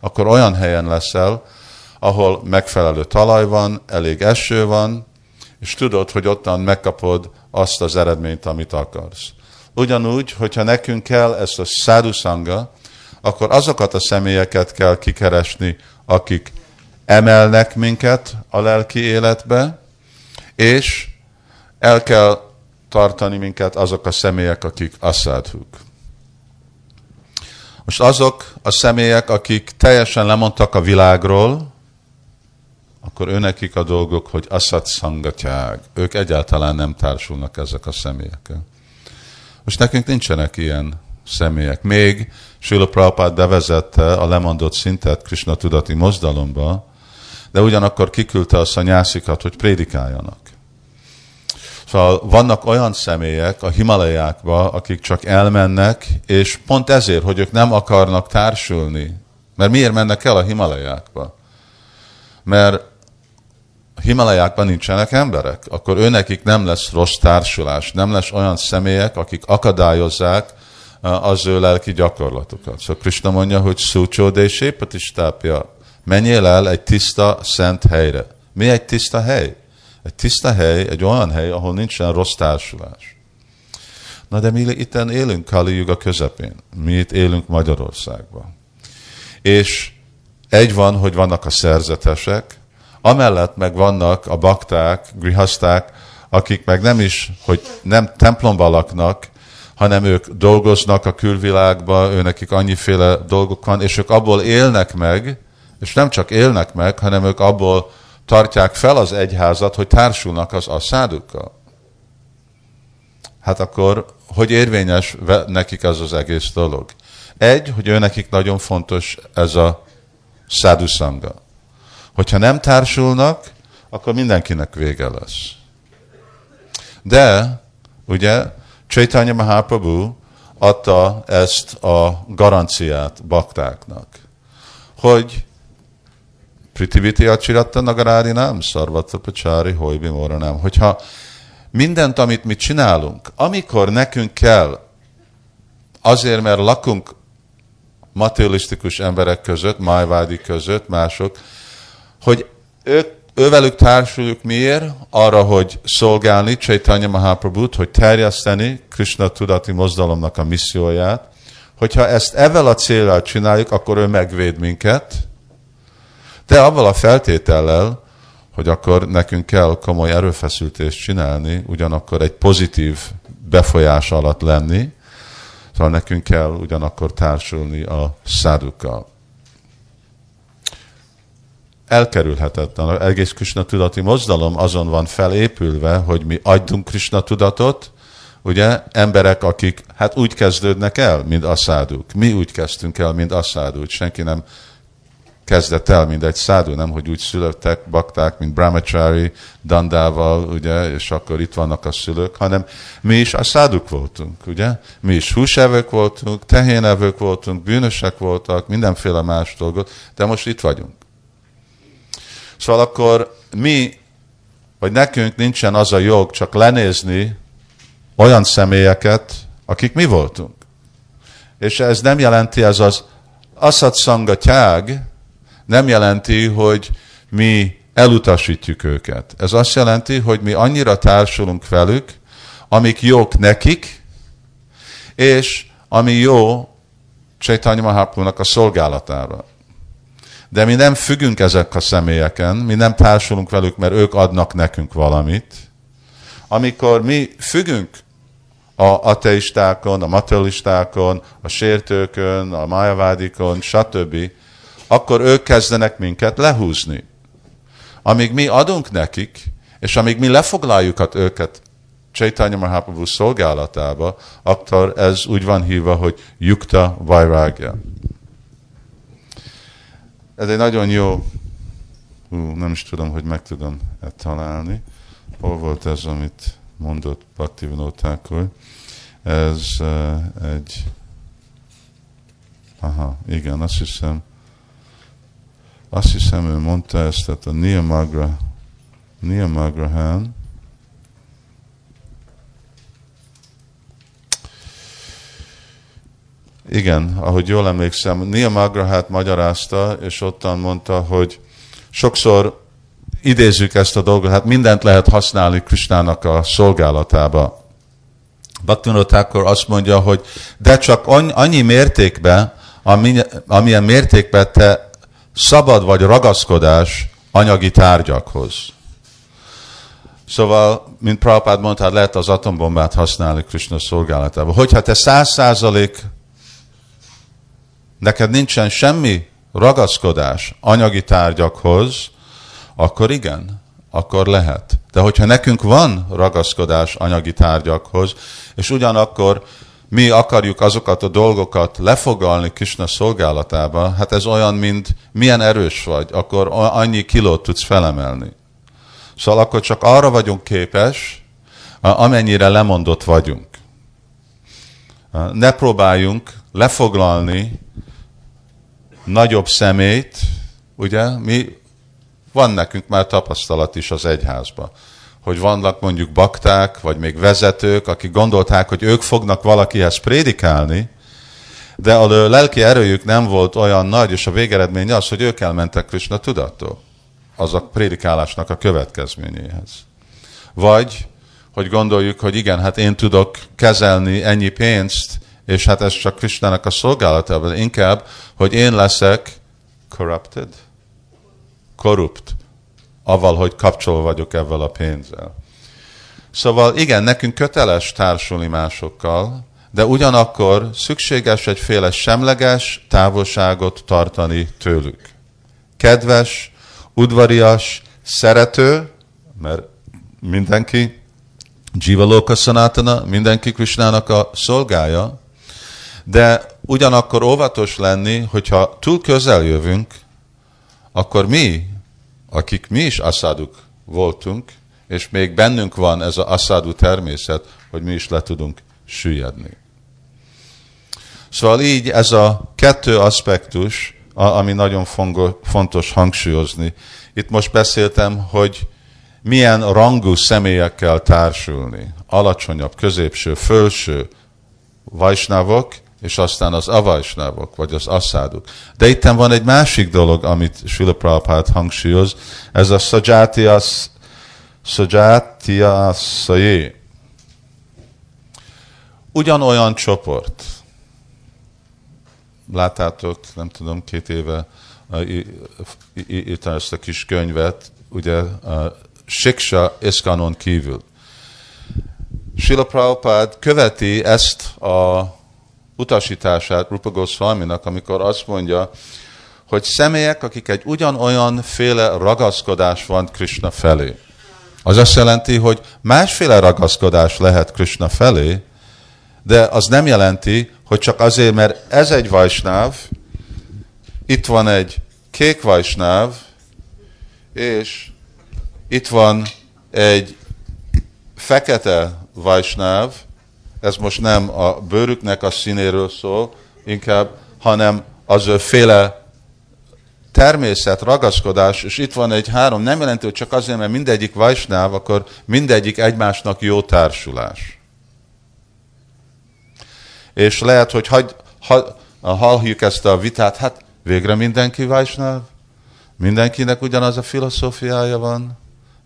Akkor olyan helyen leszel, ahol megfelelő talaj van, elég eső van, és tudod, hogy ottan megkapod azt az eredményt, amit akarsz. Ugyanúgy, hogyha nekünk kell ezt a szádusanga, akkor azokat a személyeket kell kikeresni, akik emelnek minket a lelki életbe, és el kell tartani minket azok a személyek, akik asszádhuk. Most azok a személyek, akik teljesen lemondtak a világról, akkor őnekik a dolgok, hogy asszad szangatyág. Ők egyáltalán nem társulnak ezek a személyekkel. Most nekünk nincsenek ilyen személyek. Még Srila Prabhupád bevezette a lemondott szintet Krishna tudati mozdalomba, de ugyanakkor kiküldte a szanyászikat, hogy prédikáljanak. Szóval vannak olyan személyek a Himalajákba, akik csak elmennek, és pont ezért, hogy ők nem akarnak társulni. Mert miért mennek el a Himalajákba? Mert a Himalajákban nincsenek emberek, akkor őnekik nem lesz rossz társulás, nem lesz olyan személyek, akik akadályozzák az ő lelki gyakorlatukat. Szóval Krishna mondja, hogy szúcsó de tápja. Menjél el egy tiszta, szent helyre. Mi egy tiszta hely? Egy tiszta hely, egy olyan hely, ahol nincsen rossz társulás. Na de mi itt élünk Kali Yuga közepén. Mi itt élünk Magyarországban. És egy van, hogy vannak a szerzetesek, amellett meg vannak a bakták, grihaszták, akik meg nem is, hogy nem templomban laknak, hanem ők dolgoznak a külvilágban, őnekik annyiféle dolgok van, és ők abból élnek meg, és nem csak élnek meg, hanem ők abból tartják fel az egyházat, hogy társulnak az asszádukkal. Hát akkor hogy érvényes nekik ez az egész dolog? Egy, hogy ő nekik nagyon fontos ez a száduszanga. Hogyha nem társulnak, akkor mindenkinek vége lesz. De, ugye, Chaitanya Mahaprabhu adta ezt a garanciát baktáknak, hogy Pritiviti Achiratta Nagarádi nem, Szarvata Pacsári Hojbi nem. Hogyha mindent, amit mi csinálunk, amikor nekünk kell, azért, mert lakunk materialisztikus emberek között, májvádi között, mások, hogy ők, ővelük társuljuk miért? Arra, hogy szolgálni Chaitanya Mahaprabhu-t, hogy terjeszteni Krishna tudati mozdalomnak a misszióját, hogyha ezt ezzel a célral csináljuk, akkor ő megvéd minket, de avval a feltétellel, hogy akkor nekünk kell komoly erőfeszültést csinálni, ugyanakkor egy pozitív befolyás alatt lenni, szóval nekünk kell ugyanakkor társulni a szádukkal. Elkerülhetetlen. Az egész Krishna tudati mozdalom azon van felépülve, hogy mi adjunk Krishna tudatot, ugye, emberek, akik hát úgy kezdődnek el, mint a száduk. Mi úgy kezdtünk el, mint a száduk. Senki nem kezdett el, mint egy szádú, nem, hogy úgy születtek, bakták, mint Brahmachari, Dandával, ugye, és akkor itt vannak a szülők, hanem mi is a száduk voltunk, ugye? Mi is húsevők voltunk, tehénevők voltunk, bűnösek voltak, mindenféle más dolgot, de most itt vagyunk. Szóval akkor mi, vagy nekünk nincsen az a jog csak lenézni olyan személyeket, akik mi voltunk. És ez nem jelenti ez az aszat szanga tyág, nem jelenti, hogy mi elutasítjuk őket. Ez azt jelenti, hogy mi annyira társulunk velük, amik jók nekik, és ami jó Csaitanya Mahaprabhu-nak a szolgálatára. De mi nem függünk ezek a személyeken, mi nem társulunk velük, mert ők adnak nekünk valamit. Amikor mi függünk a ateistákon, a materialistákon, a sértőkön, a májavádikon, stb., akkor ők kezdenek minket lehúzni. Amíg mi adunk nekik, és amíg mi lefoglaljuk őket Chaitanya Mahaprabhu szolgálatába, akkor ez úgy van hívva, hogy Yukta Vairagya. Ez egy nagyon jó, hú, nem is tudom, hogy meg tudom -e találni. Hol volt ez, amit mondott Bhakti Vinótákor? Ez uh, egy, aha, igen, azt hiszem, azt hiszem, ő mondta ezt, tehát a Niyamagra, Niyamagrahán, igen, ahogy jól emlékszem, Neil Magrahát magyarázta, és ottan mondta, hogy sokszor idézzük ezt a dolgot, hát mindent lehet használni Krisnának a szolgálatába. Bhaktivinoda akkor azt mondja, hogy de csak annyi mértékben, amilyen mértékben te szabad vagy ragaszkodás anyagi tárgyakhoz. Szóval, mint Prabhupád mondta, hát lehet az atombombát használni Krishna szolgálatában. Hogyha te száz százalék, neked nincsen semmi ragaszkodás anyagi tárgyakhoz, akkor igen, akkor lehet. De hogyha nekünk van ragaszkodás anyagi tárgyakhoz, és ugyanakkor mi akarjuk azokat a dolgokat lefogalni Krishna szolgálatába, hát ez olyan, mint milyen erős vagy, akkor annyi kilót tudsz felemelni. Szóval akkor csak arra vagyunk képes, amennyire lemondott vagyunk. Ne próbáljunk lefoglalni nagyobb szemét, ugye, mi van nekünk már tapasztalat is az egyházban, hogy vannak mondjuk bakták, vagy még vezetők, akik gondolták, hogy ők fognak valakihez prédikálni, de a lelki erőjük nem volt olyan nagy, és a végeredmény az, hogy ők elmentek Krishna tudattól, az a prédikálásnak a következményéhez. Vagy, hogy gondoljuk, hogy igen, hát én tudok kezelni ennyi pénzt, és hát ez csak Krishnának a szolgálatában, inkább, hogy én leszek corrupted, korrupt, avval, hogy kapcsolva vagyok ezzel a pénzzel. Szóval igen, nekünk köteles társulni másokkal, de ugyanakkor szükséges egyféle semleges távolságot tartani tőlük. Kedves, udvarias, szerető, mert mindenki Jiva Sanatana, mindenki Krishnának a szolgája, de ugyanakkor óvatos lenni, hogyha túl közel jövünk, akkor mi, akik mi is asszáduk voltunk, és még bennünk van ez az asszádú természet, hogy mi is le tudunk süllyedni. Szóval így ez a kettő aspektus, ami nagyon fontos hangsúlyozni. Itt most beszéltem, hogy milyen rangú személyekkel társulni. Alacsonyabb, középső, fölső vajsnávok, és aztán az avajsnávok, vagy az asszáduk. De itt van egy másik dolog, amit Srila Prabhupada hangsúlyoz, ez a Sajatias, Sajatiasaye. Ugyanolyan csoport. Láttátok, nem tudom, két éve írtam ezt a kis könyvet, ugye a Siksa Iskanon kívül. Srila Prabhupada követi ezt a utasítását Rupa Goswami-nak, amikor azt mondja, hogy személyek, akik egy ugyanolyan féle ragaszkodás van Krishna felé. Az azt jelenti, hogy másféle ragaszkodás lehet Krishna felé, de az nem jelenti, hogy csak azért, mert ez egy vajsnáv, itt van egy kék vajsnáv, és itt van egy fekete vajsnáv, ez most nem a bőrüknek a színéről szól, inkább, hanem az ő féle természet, ragaszkodás, és itt van egy három, nem jelenti, hogy csak azért, mert mindegyik vajsnáv, akkor mindegyik egymásnak jó társulás. És lehet, hogy hagy, ha, halljuk ezt a vitát, hát végre mindenki vajsnáv, mindenkinek ugyanaz a filozófiája van,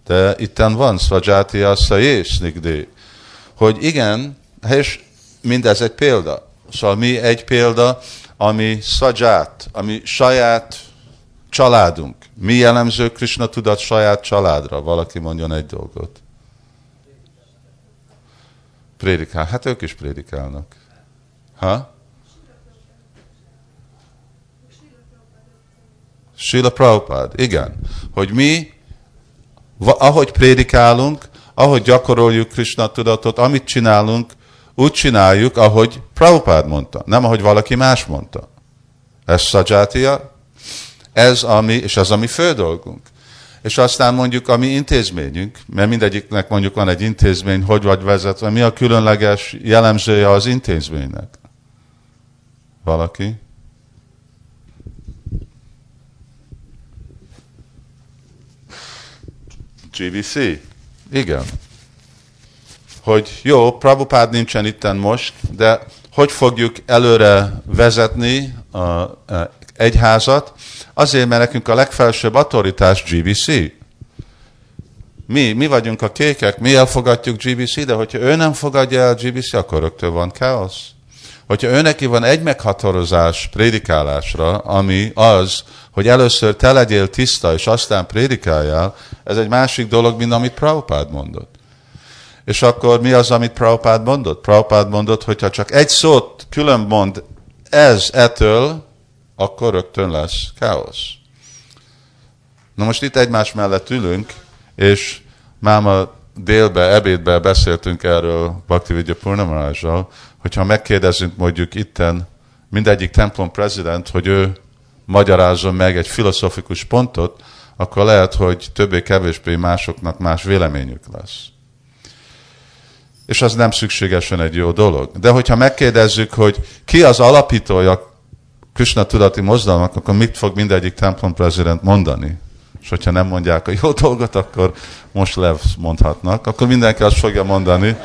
de itten van Svajati és Nigdi, hogy igen, és mindez egy példa. Szóval mi egy példa, ami szadzsát, ami saját családunk. Mi jellemző Krishna tudat saját családra? Valaki mondjon egy dolgot. Prédikál. Hát ők is prédikálnak. Ha? Sila Prabhupád, igen. Hogy mi, ahogy prédikálunk, ahogy gyakoroljuk Krishna tudatot, amit csinálunk, úgy csináljuk, ahogy Prabhupád mondta, nem ahogy valaki más mondta. Ez szajátia, ez ami, és az a mi fő dolgunk. És aztán mondjuk a mi intézményünk, mert mindegyiknek mondjuk van egy intézmény, hogy vagy vezetve, mi a különleges jellemzője az intézménynek? Valaki? GBC? Igen hogy jó, Prabhupád nincsen itten most, de hogy fogjuk előre vezetni a, a egyházat, azért, mert nekünk a legfelsőbb autoritás GBC. Mi, mi vagyunk a kékek, mi elfogadjuk GBC, de hogyha ő nem fogadja el GBC, akkor rögtön van káosz. Hogyha ő neki van egy meghatározás prédikálásra, ami az, hogy először te legyél tiszta, és aztán prédikáljál, ez egy másik dolog, mint amit Prabhupád mondott. És akkor mi az, amit Prabhupád mondott? Prabhupád mondott, hogyha csak egy szót külön mond ez ettől, akkor rögtön lesz káosz. Na most itt egymás mellett ülünk, és máma délbe, ebédbe beszéltünk erről Bhakti Vidya Purnamarázsal, hogyha megkérdezünk mondjuk itten mindegyik templom prezident, hogy ő magyarázzon meg egy filozofikus pontot, akkor lehet, hogy többé-kevésbé másoknak más véleményük lesz. És az nem szükségesen egy jó dolog. De hogyha megkérdezzük, hogy ki az alapítója Krishna tudati mozdalmak, akkor mit fog mindegyik templom prezident mondani? És hogyha nem mondják a jó dolgot, akkor most lev mondhatnak, akkor mindenki azt fogja mondani,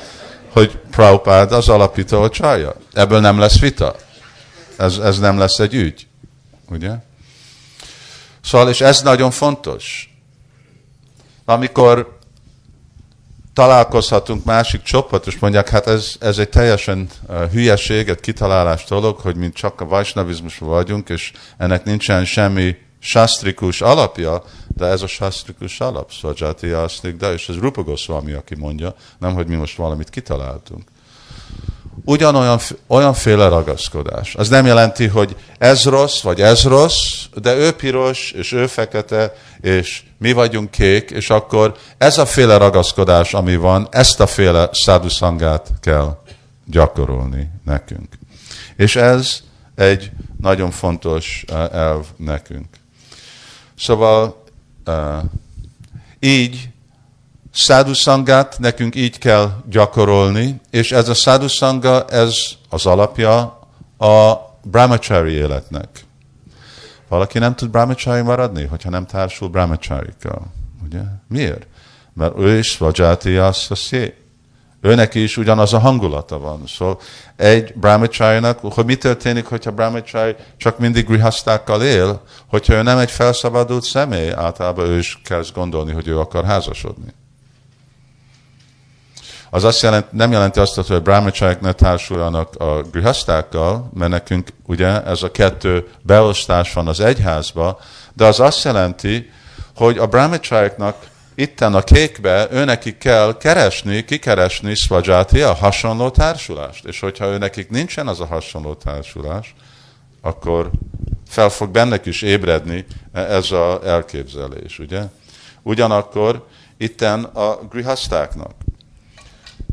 hogy Prabhupád az alapító a csalja. Ebből nem lesz vita. Ez, ez nem lesz egy ügy. Ugye? Szóval, és ez nagyon fontos. Amikor találkozhatunk másik csoport, és mondják, hát ez, ez egy teljesen uh, hülyeség, egy kitalálás dolog, hogy mint csak a vajsnavizmusban vagyunk, és ennek nincsen semmi sastrikus alapja, de ez a sastrikus alap, Svajati Asznik, de és ez Rupa Goswami, aki mondja, nem, hogy mi most valamit kitaláltunk. Ugyanolyan olyanféle ragaszkodás. Az nem jelenti, hogy ez rossz, vagy ez rossz, de ő piros, és ő fekete, és mi vagyunk kék, és akkor ez a féle ragaszkodás, ami van, ezt a féle száduszangát kell gyakorolni nekünk. És ez egy nagyon fontos uh, elv nekünk. Szóval uh, így száduszangát nekünk így kell gyakorolni, és ez a száduszanga, ez az alapja a brahmachari életnek. Valaki nem tud brahmachari maradni, hogyha nem társul brahmacharikkal. Ugye? Miért? Mert ő is vajati szé. Őnek is ugyanaz a hangulata van. Szóval egy brahmacharinak, hogy mi történik, hogyha brahmachari csak mindig grihasztákkal él, hogyha ő nem egy felszabadult személy, általában ő is kezd gondolni, hogy ő akar házasodni. Az azt jelent, nem jelenti azt, hogy brahmacharyak ne társuljanak a grihasztákkal, mert nekünk ugye ez a kettő beosztás van az egyházba, de az azt jelenti, hogy a brahmacharyaknak itten a kékbe őnekik kell keresni, kikeresni svajati, a hasonló társulást. És hogyha őnekik nincsen az a hasonló társulás, akkor fel fog bennük is ébredni ez az elképzelés, ugye? Ugyanakkor itten a grihasztáknak.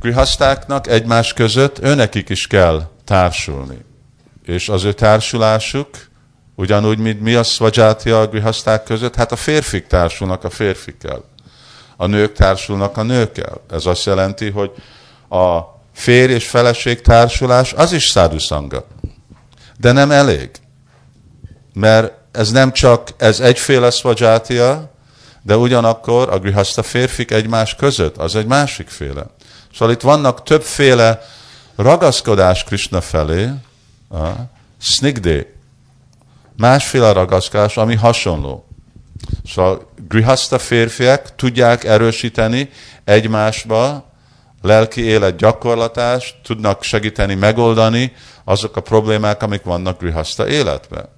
Grihasztáknak egymás között őnekik is kell társulni. És az ő társulásuk, ugyanúgy, mint mi a szvajátja a grihaszták között, hát a férfik társulnak a férfikkel a nők társulnak a nőkkel. Ez azt jelenti, hogy a férj és feleség társulás az is száduszanga. De nem elég. Mert ez nem csak, ez egyféle szvajátia, de ugyanakkor a grihaszta férfik egymás között, az egy másik féle. Szóval itt vannak többféle ragaszkodás Krishna felé, a snigdé, másféle ragaszkodás, ami hasonló. Szóval grihaszta férfiak tudják erősíteni egymásba lelki élet gyakorlatást, tudnak segíteni megoldani azok a problémák, amik vannak grihaszta életben.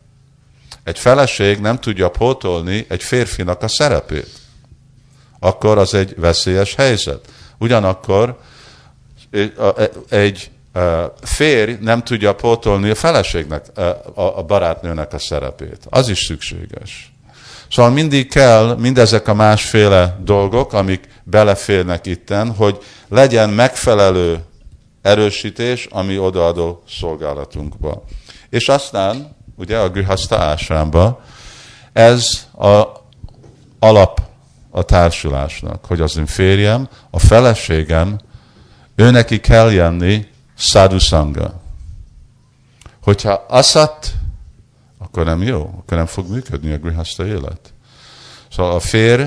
Egy feleség nem tudja pótolni egy férfinak a szerepét. Akkor az egy veszélyes helyzet. Ugyanakkor egy férj nem tudja pótolni a feleségnek, a barátnőnek a szerepét. Az is szükséges. Szóval mindig kell mindezek a másféle dolgok, amik beleférnek itten, hogy legyen megfelelő erősítés, ami odaadó szolgálatunkba. És aztán, ugye a Grihaszta ásrámba, ez a alap a társulásnak, hogy az én férjem, a feleségem, ő neki kell jönni szádusanga. Hogyha aszat akkor nem jó, akkor nem fog működni a grihaszta élet. Szóval a férj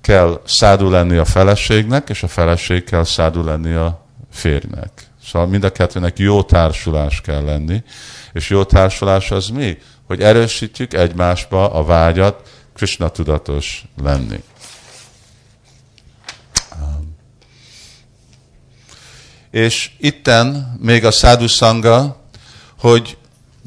kell szádu lenni a feleségnek, és a feleség kell szádu lenni a férjnek. Szóval mind a kettőnek jó társulás kell lenni. És jó társulás az mi? Hogy erősítjük egymásba a vágyat, Krishna tudatos lenni. És itten még a szádu szanga, hogy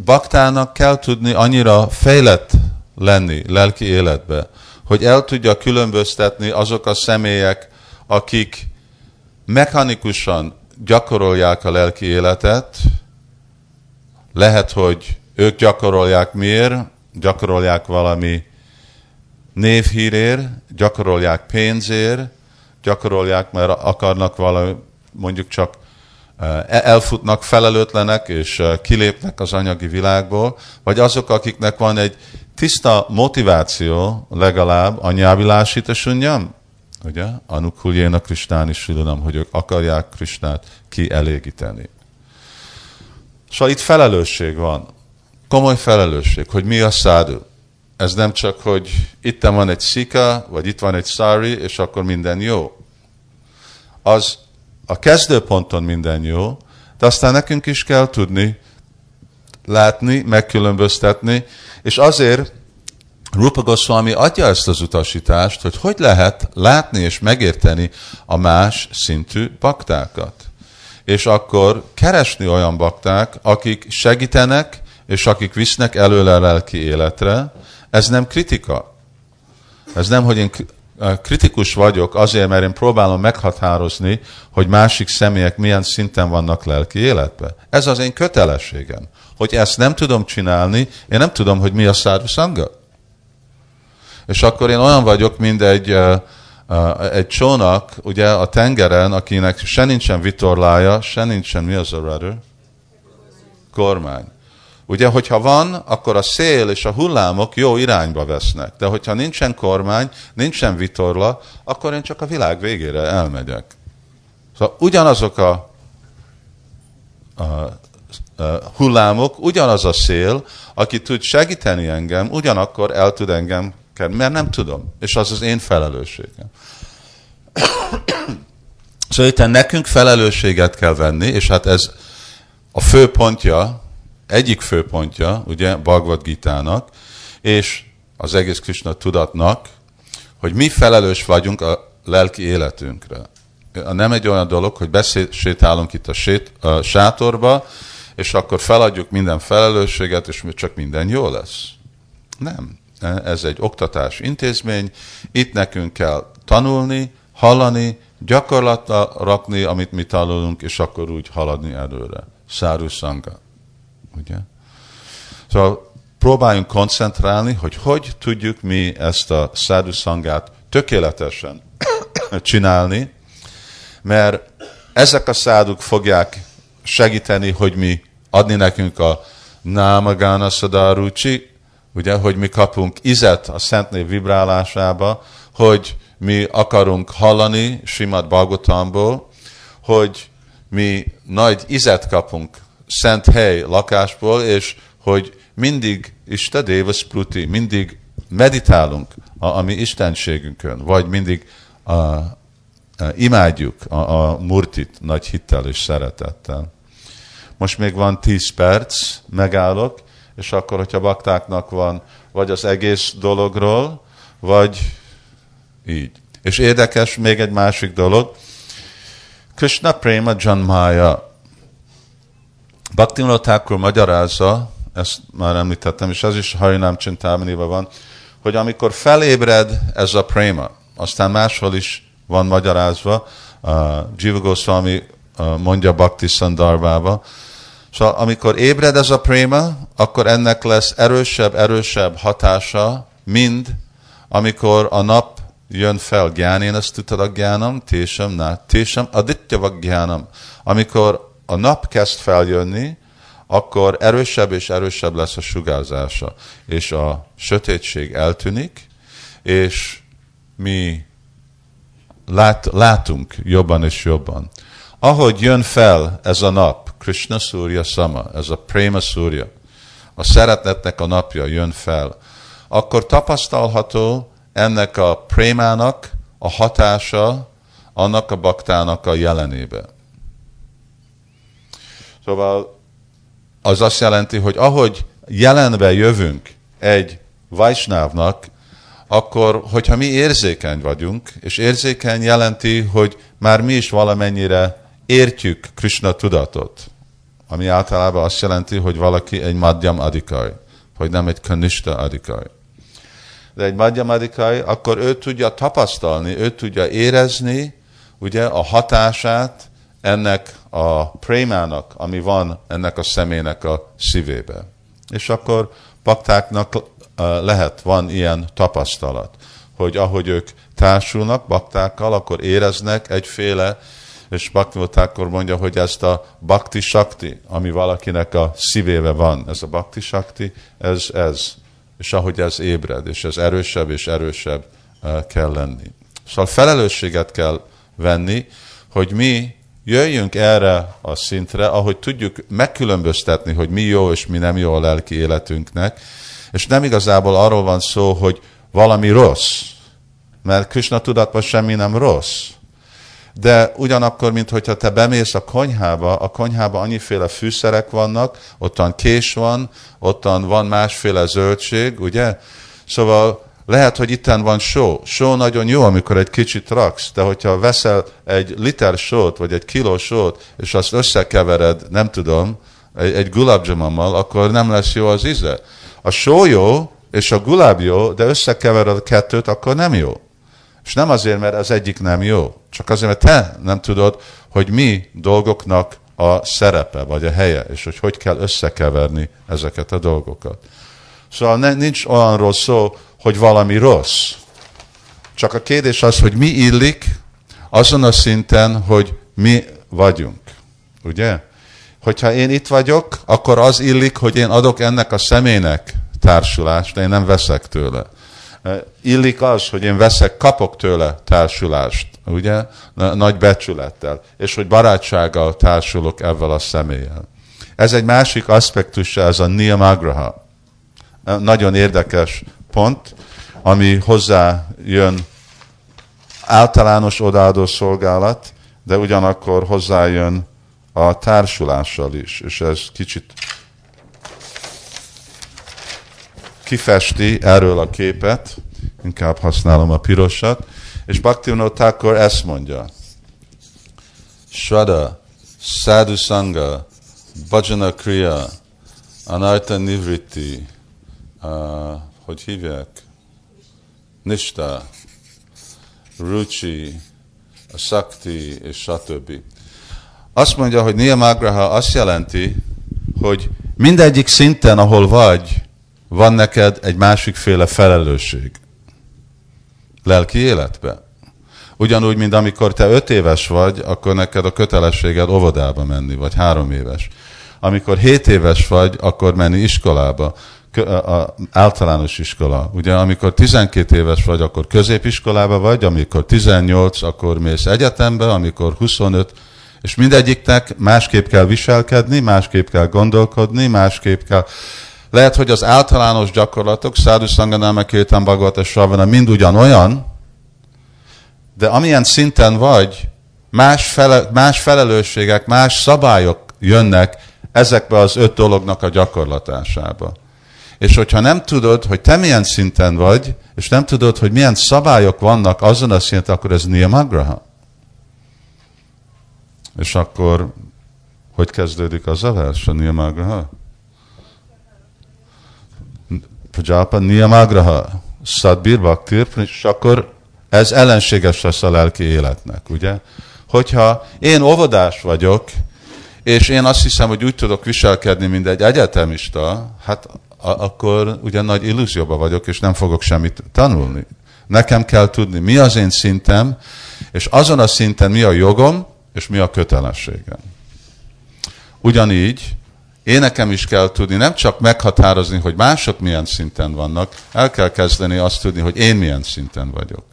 baktának kell tudni annyira fejlett lenni lelki életbe, hogy el tudja különböztetni azok a személyek, akik mechanikusan gyakorolják a lelki életet, lehet, hogy ők gyakorolják miért, gyakorolják valami névhírér, gyakorolják pénzért, gyakorolják, mert akarnak valami, mondjuk csak eh, elfutnak felelőtlenek, és eh, kilépnek az anyagi világból, vagy azok, akiknek van egy tiszta motiváció legalább a nyávilásítasunnyam, ugye? Anukuljéna Kristáni Silanam, hogy ők akarják Kristát kielégíteni. Szóval itt felelősség van. Komoly felelősség, hogy mi a szádu. Ez nem csak, hogy itt van egy szika, vagy itt van egy szári, és akkor minden jó. Az a kezdőponton minden jó, de aztán nekünk is kell tudni, látni, megkülönböztetni, és azért Rupa Goswami adja ezt az utasítást, hogy hogy lehet látni és megérteni a más szintű baktákat. És akkor keresni olyan bakták, akik segítenek, és akik visznek előle a lelki életre. Ez nem kritika. Ez nem, hogy én kritikus vagyok azért, mert én próbálom meghatározni, hogy másik személyek milyen szinten vannak lelki életbe. Ez az én kötelességem. Hogy ezt nem tudom csinálni, én nem tudom, hogy mi a száru szanga. És akkor én olyan vagyok, mint egy, egy csónak, ugye a tengeren, akinek se nincsen vitorlája, se nincsen, mi az a rudder? Kormány. Ugye, hogyha van, akkor a szél és a hullámok jó irányba vesznek. De hogyha nincsen kormány, nincsen vitorla, akkor én csak a világ végére elmegyek. Szóval ugyanazok a, a, a hullámok, ugyanaz a szél, aki tud segíteni engem, ugyanakkor el tud engem kell, mert nem tudom. És az az én felelősségem. szóval itt nekünk felelősséget kell venni, és hát ez a fő pontja, egyik fő pontja, ugye, Bhagavad Gita-nak, és az egész Krishna tudatnak, hogy mi felelős vagyunk a lelki életünkre. Nem egy olyan dolog, hogy besétálunk itt a, sét, a sátorba, és akkor feladjuk minden felelősséget, és csak minden jó lesz. Nem ez egy oktatás intézmény, itt nekünk kell tanulni, hallani, gyakorlatra rakni, amit mi tanulunk, és akkor úgy haladni előre. Száru Sangha. Ugye? Szóval próbáljunk koncentrálni, hogy hogy tudjuk mi ezt a Sangát tökéletesen csinálni, mert ezek a száduk fogják segíteni, hogy mi adni nekünk a Námagána Sadarucsi, ugye, hogy mi kapunk izet a Szentnév vibrálásába, hogy mi akarunk hallani Simad Bagotamból, hogy mi nagy izet kapunk szent hely lakásból, és hogy mindig Ista Deva Spruti, mindig meditálunk a, a mi istenségünkön, vagy mindig a, a, imádjuk a, a murtit nagy hittel és szeretettel. Most még van 10 perc, megállok, és akkor, hogyha baktáknak van vagy az egész dologról, vagy így. És érdekes még egy másik dolog. Krishna Prema Janmaya. Bhaktivinoda Thakur magyarázza, ezt már említettem, és ez is Harinam Csintámaniban van, hogy amikor felébred ez a préma, aztán máshol is van magyarázva, uh, Jiva Goswami uh, mondja Bhakti Sandarbába, Szóval amikor ébred ez a préma, akkor ennek lesz erősebb, erősebb hatása, mind amikor a nap jön fel, gyánén ezt tudod a gyánam, tésem, ná, tésem, aditya gyánam. Amikor a nap kezd feljönni, akkor erősebb és erősebb lesz a sugárzása, és a sötétség eltűnik, és mi lát, látunk jobban és jobban. Ahogy jön fel ez a nap, Krishna Surya Sama, ez a Prema Surya, a szeretetnek a napja jön fel, akkor tapasztalható ennek a prémának a hatása annak a baktának a jelenébe. Szóval az azt jelenti, hogy ahogy jelenbe jövünk egy Vajsnávnak, akkor, hogyha mi érzékeny vagyunk, és érzékeny jelenti, hogy már mi is valamennyire értjük Krishna tudatot, ami általában azt jelenti, hogy valaki egy madhyam adikai, hogy nem egy kanista adikai. De egy madhyam adikai, akkor ő tudja tapasztalni, ő tudja érezni, ugye, a hatását ennek a prémának, ami van ennek a személynek a szívébe. És akkor baktáknak lehet, van ilyen tapasztalat, hogy ahogy ők társulnak baktákkal, akkor éreznek egyféle, és akkor mondja, hogy ezt a bakti sakti, ami valakinek a szívébe van, ez a bakti sakti, ez, ez. És ahogy ez ébred, és ez erősebb és erősebb kell lenni. Szóval felelősséget kell venni, hogy mi jöjjünk erre a szintre, ahogy tudjuk megkülönböztetni, hogy mi jó és mi nem jó a lelki életünknek, és nem igazából arról van szó, hogy valami rossz, mert Krishna tudatban semmi nem rossz. De ugyanakkor, mint hogyha te bemész a konyhába, a konyhába annyiféle fűszerek vannak, ottan kés van, ottan van másféle zöldség, ugye? Szóval lehet, hogy itten van só. Só nagyon jó, amikor egy kicsit raksz, de hogyha veszel egy liter sót, vagy egy kiló sót, és azt összekevered, nem tudom, egy, egy gulabjamammal, akkor nem lesz jó az íze. A só jó, és a gulab jó, de összekevered a kettőt, akkor nem jó. És nem azért, mert az egyik nem jó, csak azért, mert te nem tudod, hogy mi dolgoknak a szerepe, vagy a helye, és hogy hogy kell összekeverni ezeket a dolgokat. Szóval nincs olyanról szó, hogy valami rossz. Csak a kérdés az, hogy mi illik azon a szinten, hogy mi vagyunk. Ugye? Hogyha én itt vagyok, akkor az illik, hogy én adok ennek a személynek társulást, de én nem veszek tőle. Illik az, hogy én veszek, kapok tőle társulást, ugye? Nagy becsülettel. És hogy barátsággal társulok ezzel a személlyel. Ez egy másik aspektusa, ez a niyamagraha. Nagyon érdekes pont, ami hozzá jön általános odaadó szolgálat, de ugyanakkor hozzájön a társulással is, és ez kicsit kifesti erről a képet, inkább használom a pirosat, és Bhaktivinoda Thakur ezt mondja. Shraddha, Sadhu Sangha, Bhajana Kriya, Anarta Nivritti, uh, hogy hívják? Nista, Ruchi, a Sakti és stb. Azt mondja, hogy Niyamagraha azt jelenti, hogy mindegyik szinten, ahol vagy, van neked egy másikféle felelősség. Lelki életbe. Ugyanúgy, mint amikor te öt éves vagy, akkor neked a kötelességed óvodába menni, vagy három éves. Amikor hét éves vagy, akkor menni iskolába a általános iskola. Ugye amikor 12 éves vagy, akkor középiskolába vagy, amikor 18, akkor mész egyetembe, amikor 25, és mindegyiknek másképp kell viselkedni, másképp kell gondolkodni, másképp kell... Lehet, hogy az általános gyakorlatok, Szádu Szanganama, Kétan Bhagavata Savana mind ugyanolyan, de amilyen szinten vagy, más, fele, más felelősségek, más szabályok jönnek ezekbe az öt dolognak a gyakorlatásába. És hogyha nem tudod, hogy te milyen szinten vagy, és nem tudod, hogy milyen szabályok vannak azon a szinten, akkor ez niyamagraha. És akkor hogy kezdődik az a vers, a niyamagraha? Pajapa niyamagraha, sadbir bhaktir, és akkor ez ellenséges lesz a lelki életnek, ugye? Hogyha én óvodás vagyok, és én azt hiszem, hogy úgy tudok viselkedni, mint egy egyetemista, hát akkor ugye nagy illúzióba vagyok, és nem fogok semmit tanulni. Nekem kell tudni, mi az én szintem, és azon a szinten mi a jogom, és mi a kötelességem. Ugyanígy én nekem is kell tudni, nem csak meghatározni, hogy mások milyen szinten vannak, el kell kezdeni azt tudni, hogy én milyen szinten vagyok.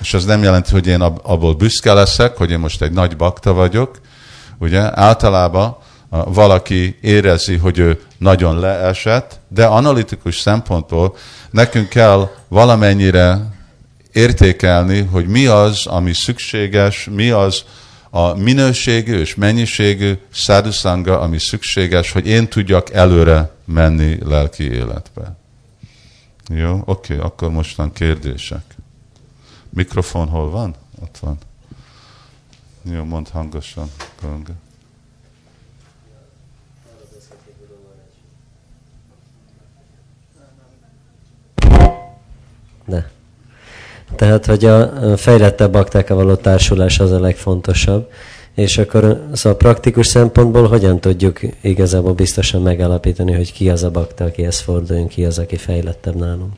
És ez nem jelenti, hogy én abból büszke leszek, hogy én most egy nagy bakta vagyok. Ugye általában valaki érezi, hogy ő nagyon leesett, de analitikus szempontból nekünk kell valamennyire értékelni, hogy mi az, ami szükséges, mi az, a minőségű és mennyiségű szádhuszanga, ami szükséges, hogy én tudjak előre menni lelki életbe. Jó, oké, okay, akkor mostan kérdések. Mikrofon hol van? Ott van. Jó, mondd hangosan. Ganga. De. Tehát, hogy a fejlettebb baktákkal való társulás az a legfontosabb. És akkor szóval praktikus szempontból hogyan tudjuk igazából biztosan megállapítani, hogy ki az a bakta, akihez forduljunk, ki az, aki fejlettebb nálunk?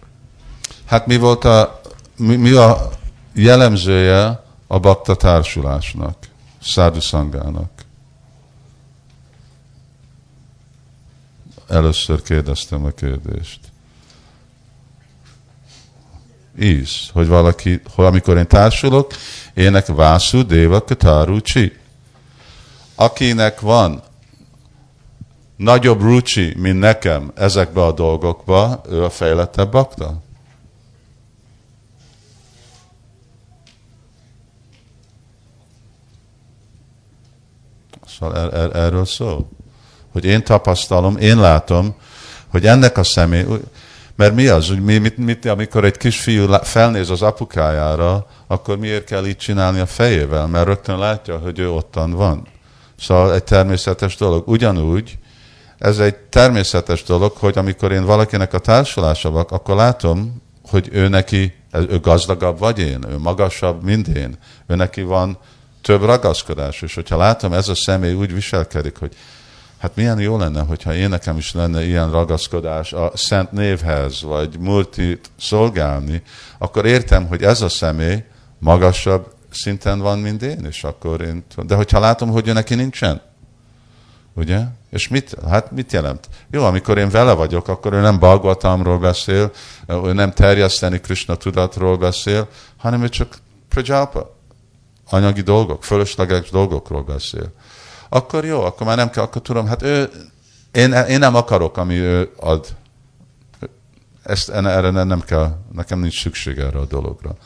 Hát mi volt a, mi, mi a jellemzője a bakta társulásnak, szángának? Először kérdeztem a kérdést íz, hogy valaki, hogy amikor én társulok, ének Vászú Déva Katarucsi. Akinek van nagyobb rucsi, mint nekem ezekbe a dolgokba, ő a fejlettebb bakta? Szóval er, er, erről szó. Hogy én tapasztalom, én látom, hogy ennek a személy, mert mi az, hogy mi, mit, mit, amikor egy kisfiú felnéz az apukájára, akkor miért kell így csinálni a fejével? Mert rögtön látja, hogy ő ottan van. Szóval egy természetes dolog. Ugyanúgy, ez egy természetes dolog, hogy amikor én valakinek a társulása vagyok, akkor látom, hogy ő neki, ő gazdagabb vagy én, ő magasabb, mint én. Ő neki van több ragaszkodás, és hogyha látom, ez a személy úgy viselkedik, hogy hát milyen jó lenne, hogyha én nekem is lenne ilyen ragaszkodás a szent névhez, vagy multit szolgálni, akkor értem, hogy ez a személy magasabb szinten van, mint én, és akkor én... De hogyha látom, hogy ő neki nincsen, ugye? És mit, hát mit jelent? Jó, amikor én vele vagyok, akkor ő nem Balgatamról beszél, ő nem terjeszteni Krishna tudatról beszél, hanem ő csak Prajalpa, anyagi dolgok, fölösleges dolgokról beszél akkor jó, akkor már nem kell, akkor tudom, hát ő, én, én nem akarok, ami ő ad. Ezt, erre nem kell, nekem nincs szükség erre a dologra.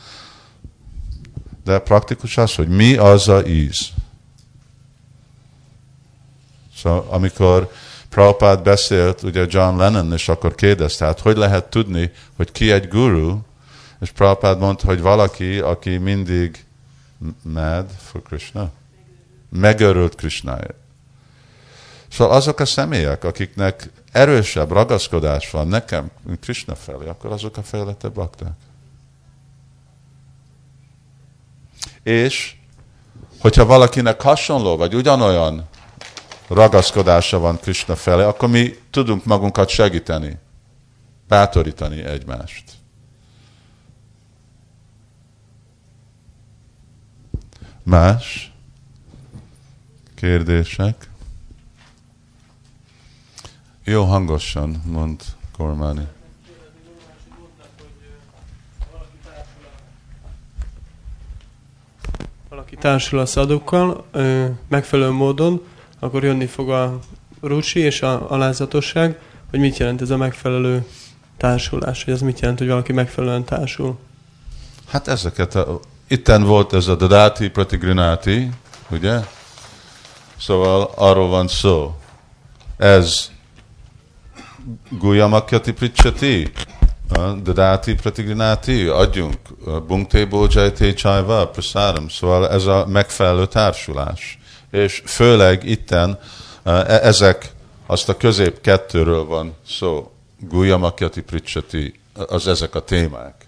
De praktikus az, hogy mi az a íz. Szóval amikor Prabhupád beszélt, ugye John Lennon, és akkor kérdezte, hát hogy lehet tudni, hogy ki egy guru, és Prabhupád mondta, hogy valaki, aki mindig mad for Krishna megörült Krisnáért. Szóval azok a személyek, akiknek erősebb ragaszkodás van nekem, Krishna felé, akkor azok a fejlettebb bakták. És, hogyha valakinek hasonló, vagy ugyanolyan ragaszkodása van Krishna felé, akkor mi tudunk magunkat segíteni, bátorítani egymást. Más? Kérdések? Jó hangosan, mond Kormáni. valaki társul a szadukkal megfelelő módon, akkor jönni fog a rucsi és a alázatosság, hogy mit jelent ez a megfelelő társulás, hogy ez mit jelent, hogy valaki megfelelően társul. Hát ezeket, a, itten volt ez a Dadati Pratigrinati, ugye? Szóval arról van szó. Ez Guyamakyati Pricsati, Dadati Pratigrinati, adjunk Bungte Bojajte Csajva, Prasáram. Szóval ez a megfelelő társulás. És főleg itten e, ezek, azt a közép kettőről van szó. Guyamakyati Pricsati, az ezek a témák.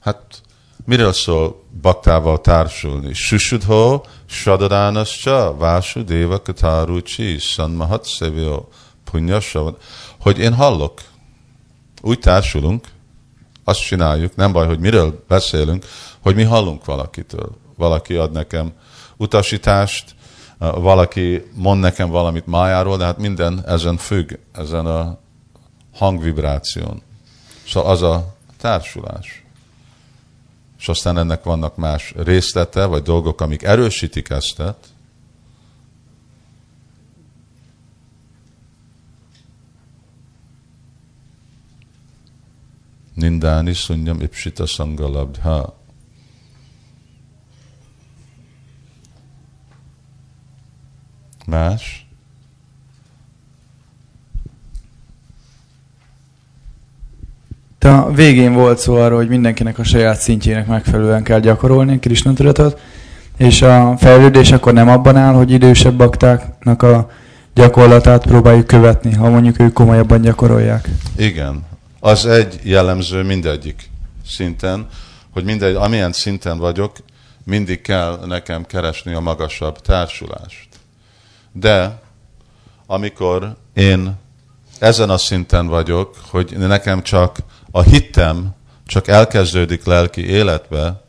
Hát miről szól baktával társulni? Susudho, Sadadánascha, Vásudéva Katarucsi, Sanmahat Szevio, Punyasavan. Hogy én hallok, úgy társulunk, azt csináljuk, nem baj, hogy miről beszélünk, hogy mi hallunk valakitől. Valaki ad nekem utasítást, valaki mond nekem valamit májáról, de hát minden ezen függ, ezen a hangvibráción. Szóval az a társulás és aztán ennek vannak más részlete, vagy dolgok, amik erősítik eztet, Nindáni szunyam ipsita sangalabdha. Más? A végén volt szó arról, hogy mindenkinek a saját szintjének megfelelően kell gyakorolni Krishna tudatot, és a fejlődés akkor nem abban áll, hogy idősebb baktáknak a gyakorlatát próbáljuk követni, ha mondjuk ők komolyabban gyakorolják. Igen. Az egy jellemző mindegyik szinten, hogy mindegy, amilyen szinten vagyok, mindig kell nekem keresni a magasabb társulást. De amikor én ezen a szinten vagyok, hogy nekem csak a hittem csak elkezdődik lelki életbe,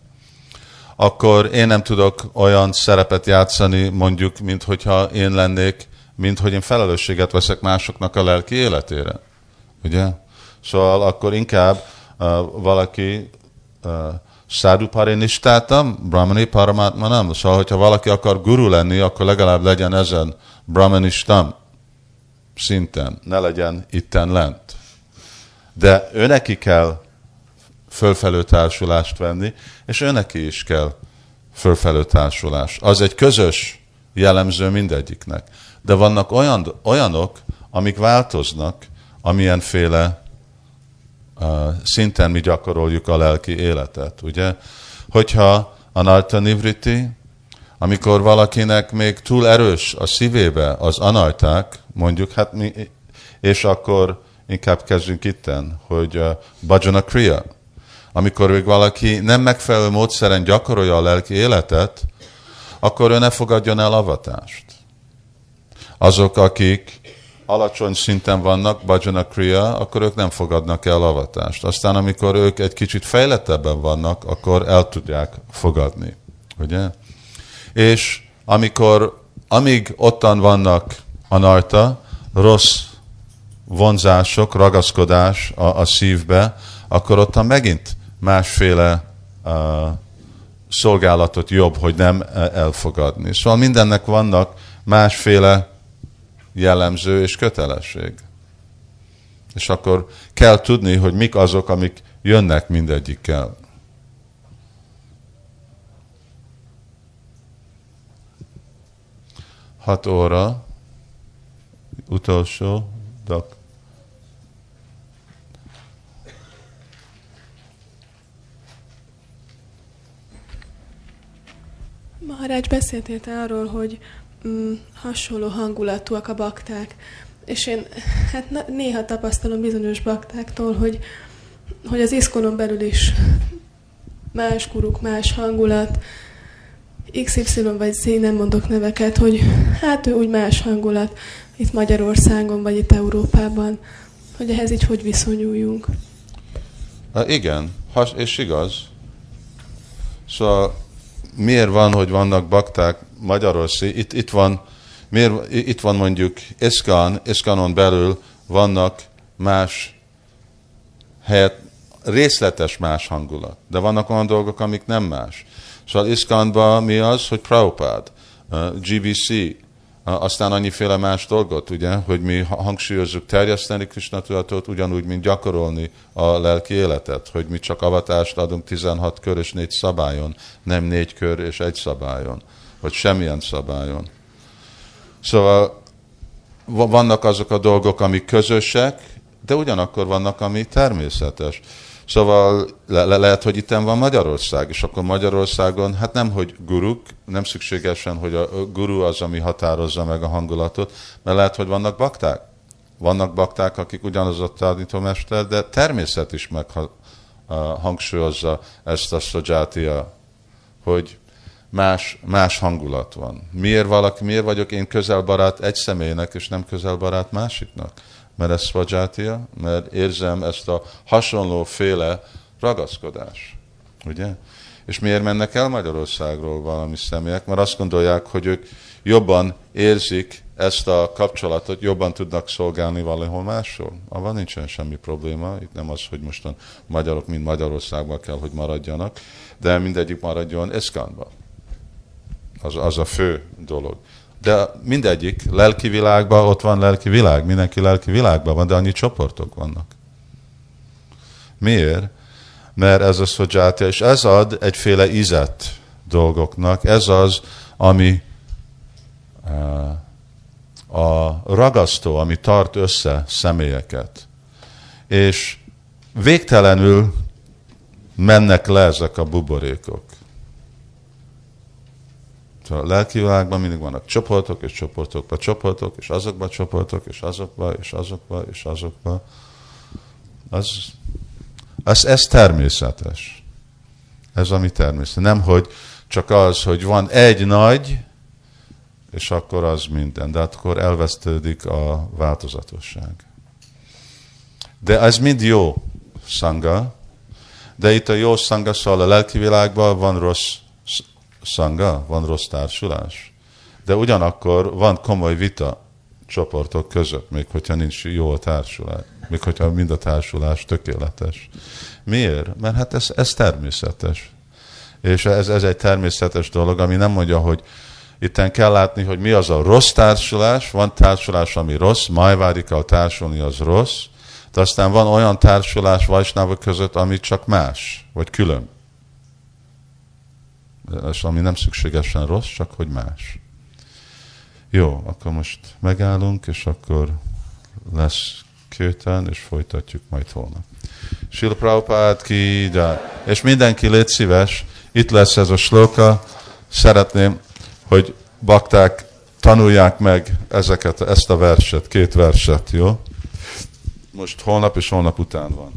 akkor én nem tudok olyan szerepet játszani, mondjuk, mint hogyha én lennék, mint hogy én felelősséget veszek másoknak a lelki életére. Ugye? Szóval akkor inkább uh, valaki uh, Sadhu Parinistátam, Brahmani Paramatmanam. Szóval, hogyha valaki akar guru lenni, akkor legalább legyen ezen Brahmanistam szinten, ne legyen itten lent. De őneki kell fölfelő társulást venni, és őneki is kell fölfelő társulás. Az egy közös jellemző mindegyiknek. De vannak olyan, olyanok, amik változnak, amilyenféle uh, szinten mi gyakoroljuk a lelki életet. Ugye? Hogyha a Narta Nivriti, amikor valakinek még túl erős a szívébe az anajták, mondjuk, hát mi, és akkor inkább kezdjünk itten, hogy uh, bhajana kriya, amikor még valaki nem megfelelő módszeren gyakorolja a lelki életet, akkor ő ne fogadjon el avatást. Azok, akik alacsony szinten vannak, bhajana kriya, akkor ők nem fogadnak el avatást. Aztán, amikor ők egy kicsit fejlettebben vannak, akkor el tudják fogadni. Ugye? És amikor, amíg ottan vannak a narta, rossz vonzások, ragaszkodás a, a szívbe, akkor ottan megint másféle uh, szolgálatot jobb, hogy nem elfogadni. Szóval mindennek vannak másféle jellemző és kötelesség. És akkor kell tudni, hogy mik azok, amik jönnek mindegyikkel. Hat óra, utolsó, dak, Maharács beszéltél arról, hogy mm, hasonló hangulatúak a bakták, és én hát néha tapasztalom bizonyos baktáktól, hogy, hogy az iszkonon belül is más kuruk, más hangulat, XY vagy Z, nem mondok neveket, hogy hát ő úgy más hangulat itt Magyarországon, vagy itt Európában, hogy ehhez így hogy viszonyuljunk. Uh, igen, has, és igaz. Szóval miért van, hogy vannak bakták Magyarország, itt, itt, van, miért, itt van mondjuk Iszkan, Iszkanon belül vannak más helyet, részletes más hangulat, de vannak olyan dolgok, amik nem más. Szóval Iszkanban mi az, hogy Prabhupád, uh, GBC, aztán annyiféle más dolgot, ugye, hogy mi hangsúlyozzuk terjeszteni Krishna tudatot, ugyanúgy, mint gyakorolni a lelki életet, hogy mi csak avatást adunk 16 kör és négy szabályon, nem négy kör és egy szabályon, vagy semmilyen szabályon. Szóval vannak azok a dolgok, amik közösek, de ugyanakkor vannak, ami természetes. Szóval le, le, lehet, hogy itt van Magyarország, és akkor Magyarországon, hát nem, hogy guruk, nem szükségesen, hogy a guru az, ami határozza meg a hangulatot, mert lehet, hogy vannak bakták. Vannak bakták, akik ugyanaz a tanítómester, de természet is meg hangsúlyozza ezt a szodzsátia, hogy más, más hangulat van. Miért valaki, miért vagyok én közelbarát egy személynek, és nem közelbarát másiknak? Mert ez svajátia, mert érzem ezt a hasonlóféle ragaszkodás. Ugye? És miért mennek el Magyarországról valami személyek? Mert azt gondolják, hogy ők jobban érzik ezt a kapcsolatot, jobban tudnak szolgálni valahol máshol. Avval nincsen semmi probléma. Itt nem az, hogy mostan magyarok mind Magyarországban kell, hogy maradjanak, de mindegyik maradjon Eszkánban. Az, az a fő dolog. De mindegyik lelki világban, ott van lelki világ, mindenki lelki világban van, de annyi csoportok vannak. Miért? Mert ez a szodzsátia, és ez ad egyféle ízet dolgoknak, ez az, ami uh, ragasztó, ami tart össze személyeket. És végtelenül mennek le ezek a buborékok. A lelki világban mindig vannak csoportok, és csoportokba csoportok, és azokba csoportok, és azokba, és azokba, és azokba. Az, az, ez természetes. Ez ami természetes. Nem, hogy csak az, hogy van egy nagy, és akkor az minden. De akkor elvesztődik a változatosság. De ez mind jó szanga, de itt a jó szanga, szóval a lelki világban van rossz szanga, van rossz társulás. De ugyanakkor van komoly vita csoportok között, még hogyha nincs jó a társulás, még hogyha mind a társulás tökéletes. Miért? Mert hát ez, ez természetes. És ez, ez egy természetes dolog, ami nem mondja, hogy itten kell látni, hogy mi az a rossz társulás, van társulás, ami rossz, a társulni az rossz, de aztán van olyan társulás vajsnávok között, ami csak más, vagy külön. És ami nem szükségesen rossz, csak hogy más. Jó, akkor most megállunk, és akkor lesz kőten, és folytatjuk majd holnap. Sila Prabhupád ki, de. És mindenki légy szíves, itt lesz ez a sloka, szeretném, hogy bakták tanulják meg ezeket, ezt a verset, két verset, jó? Most holnap és holnap után van.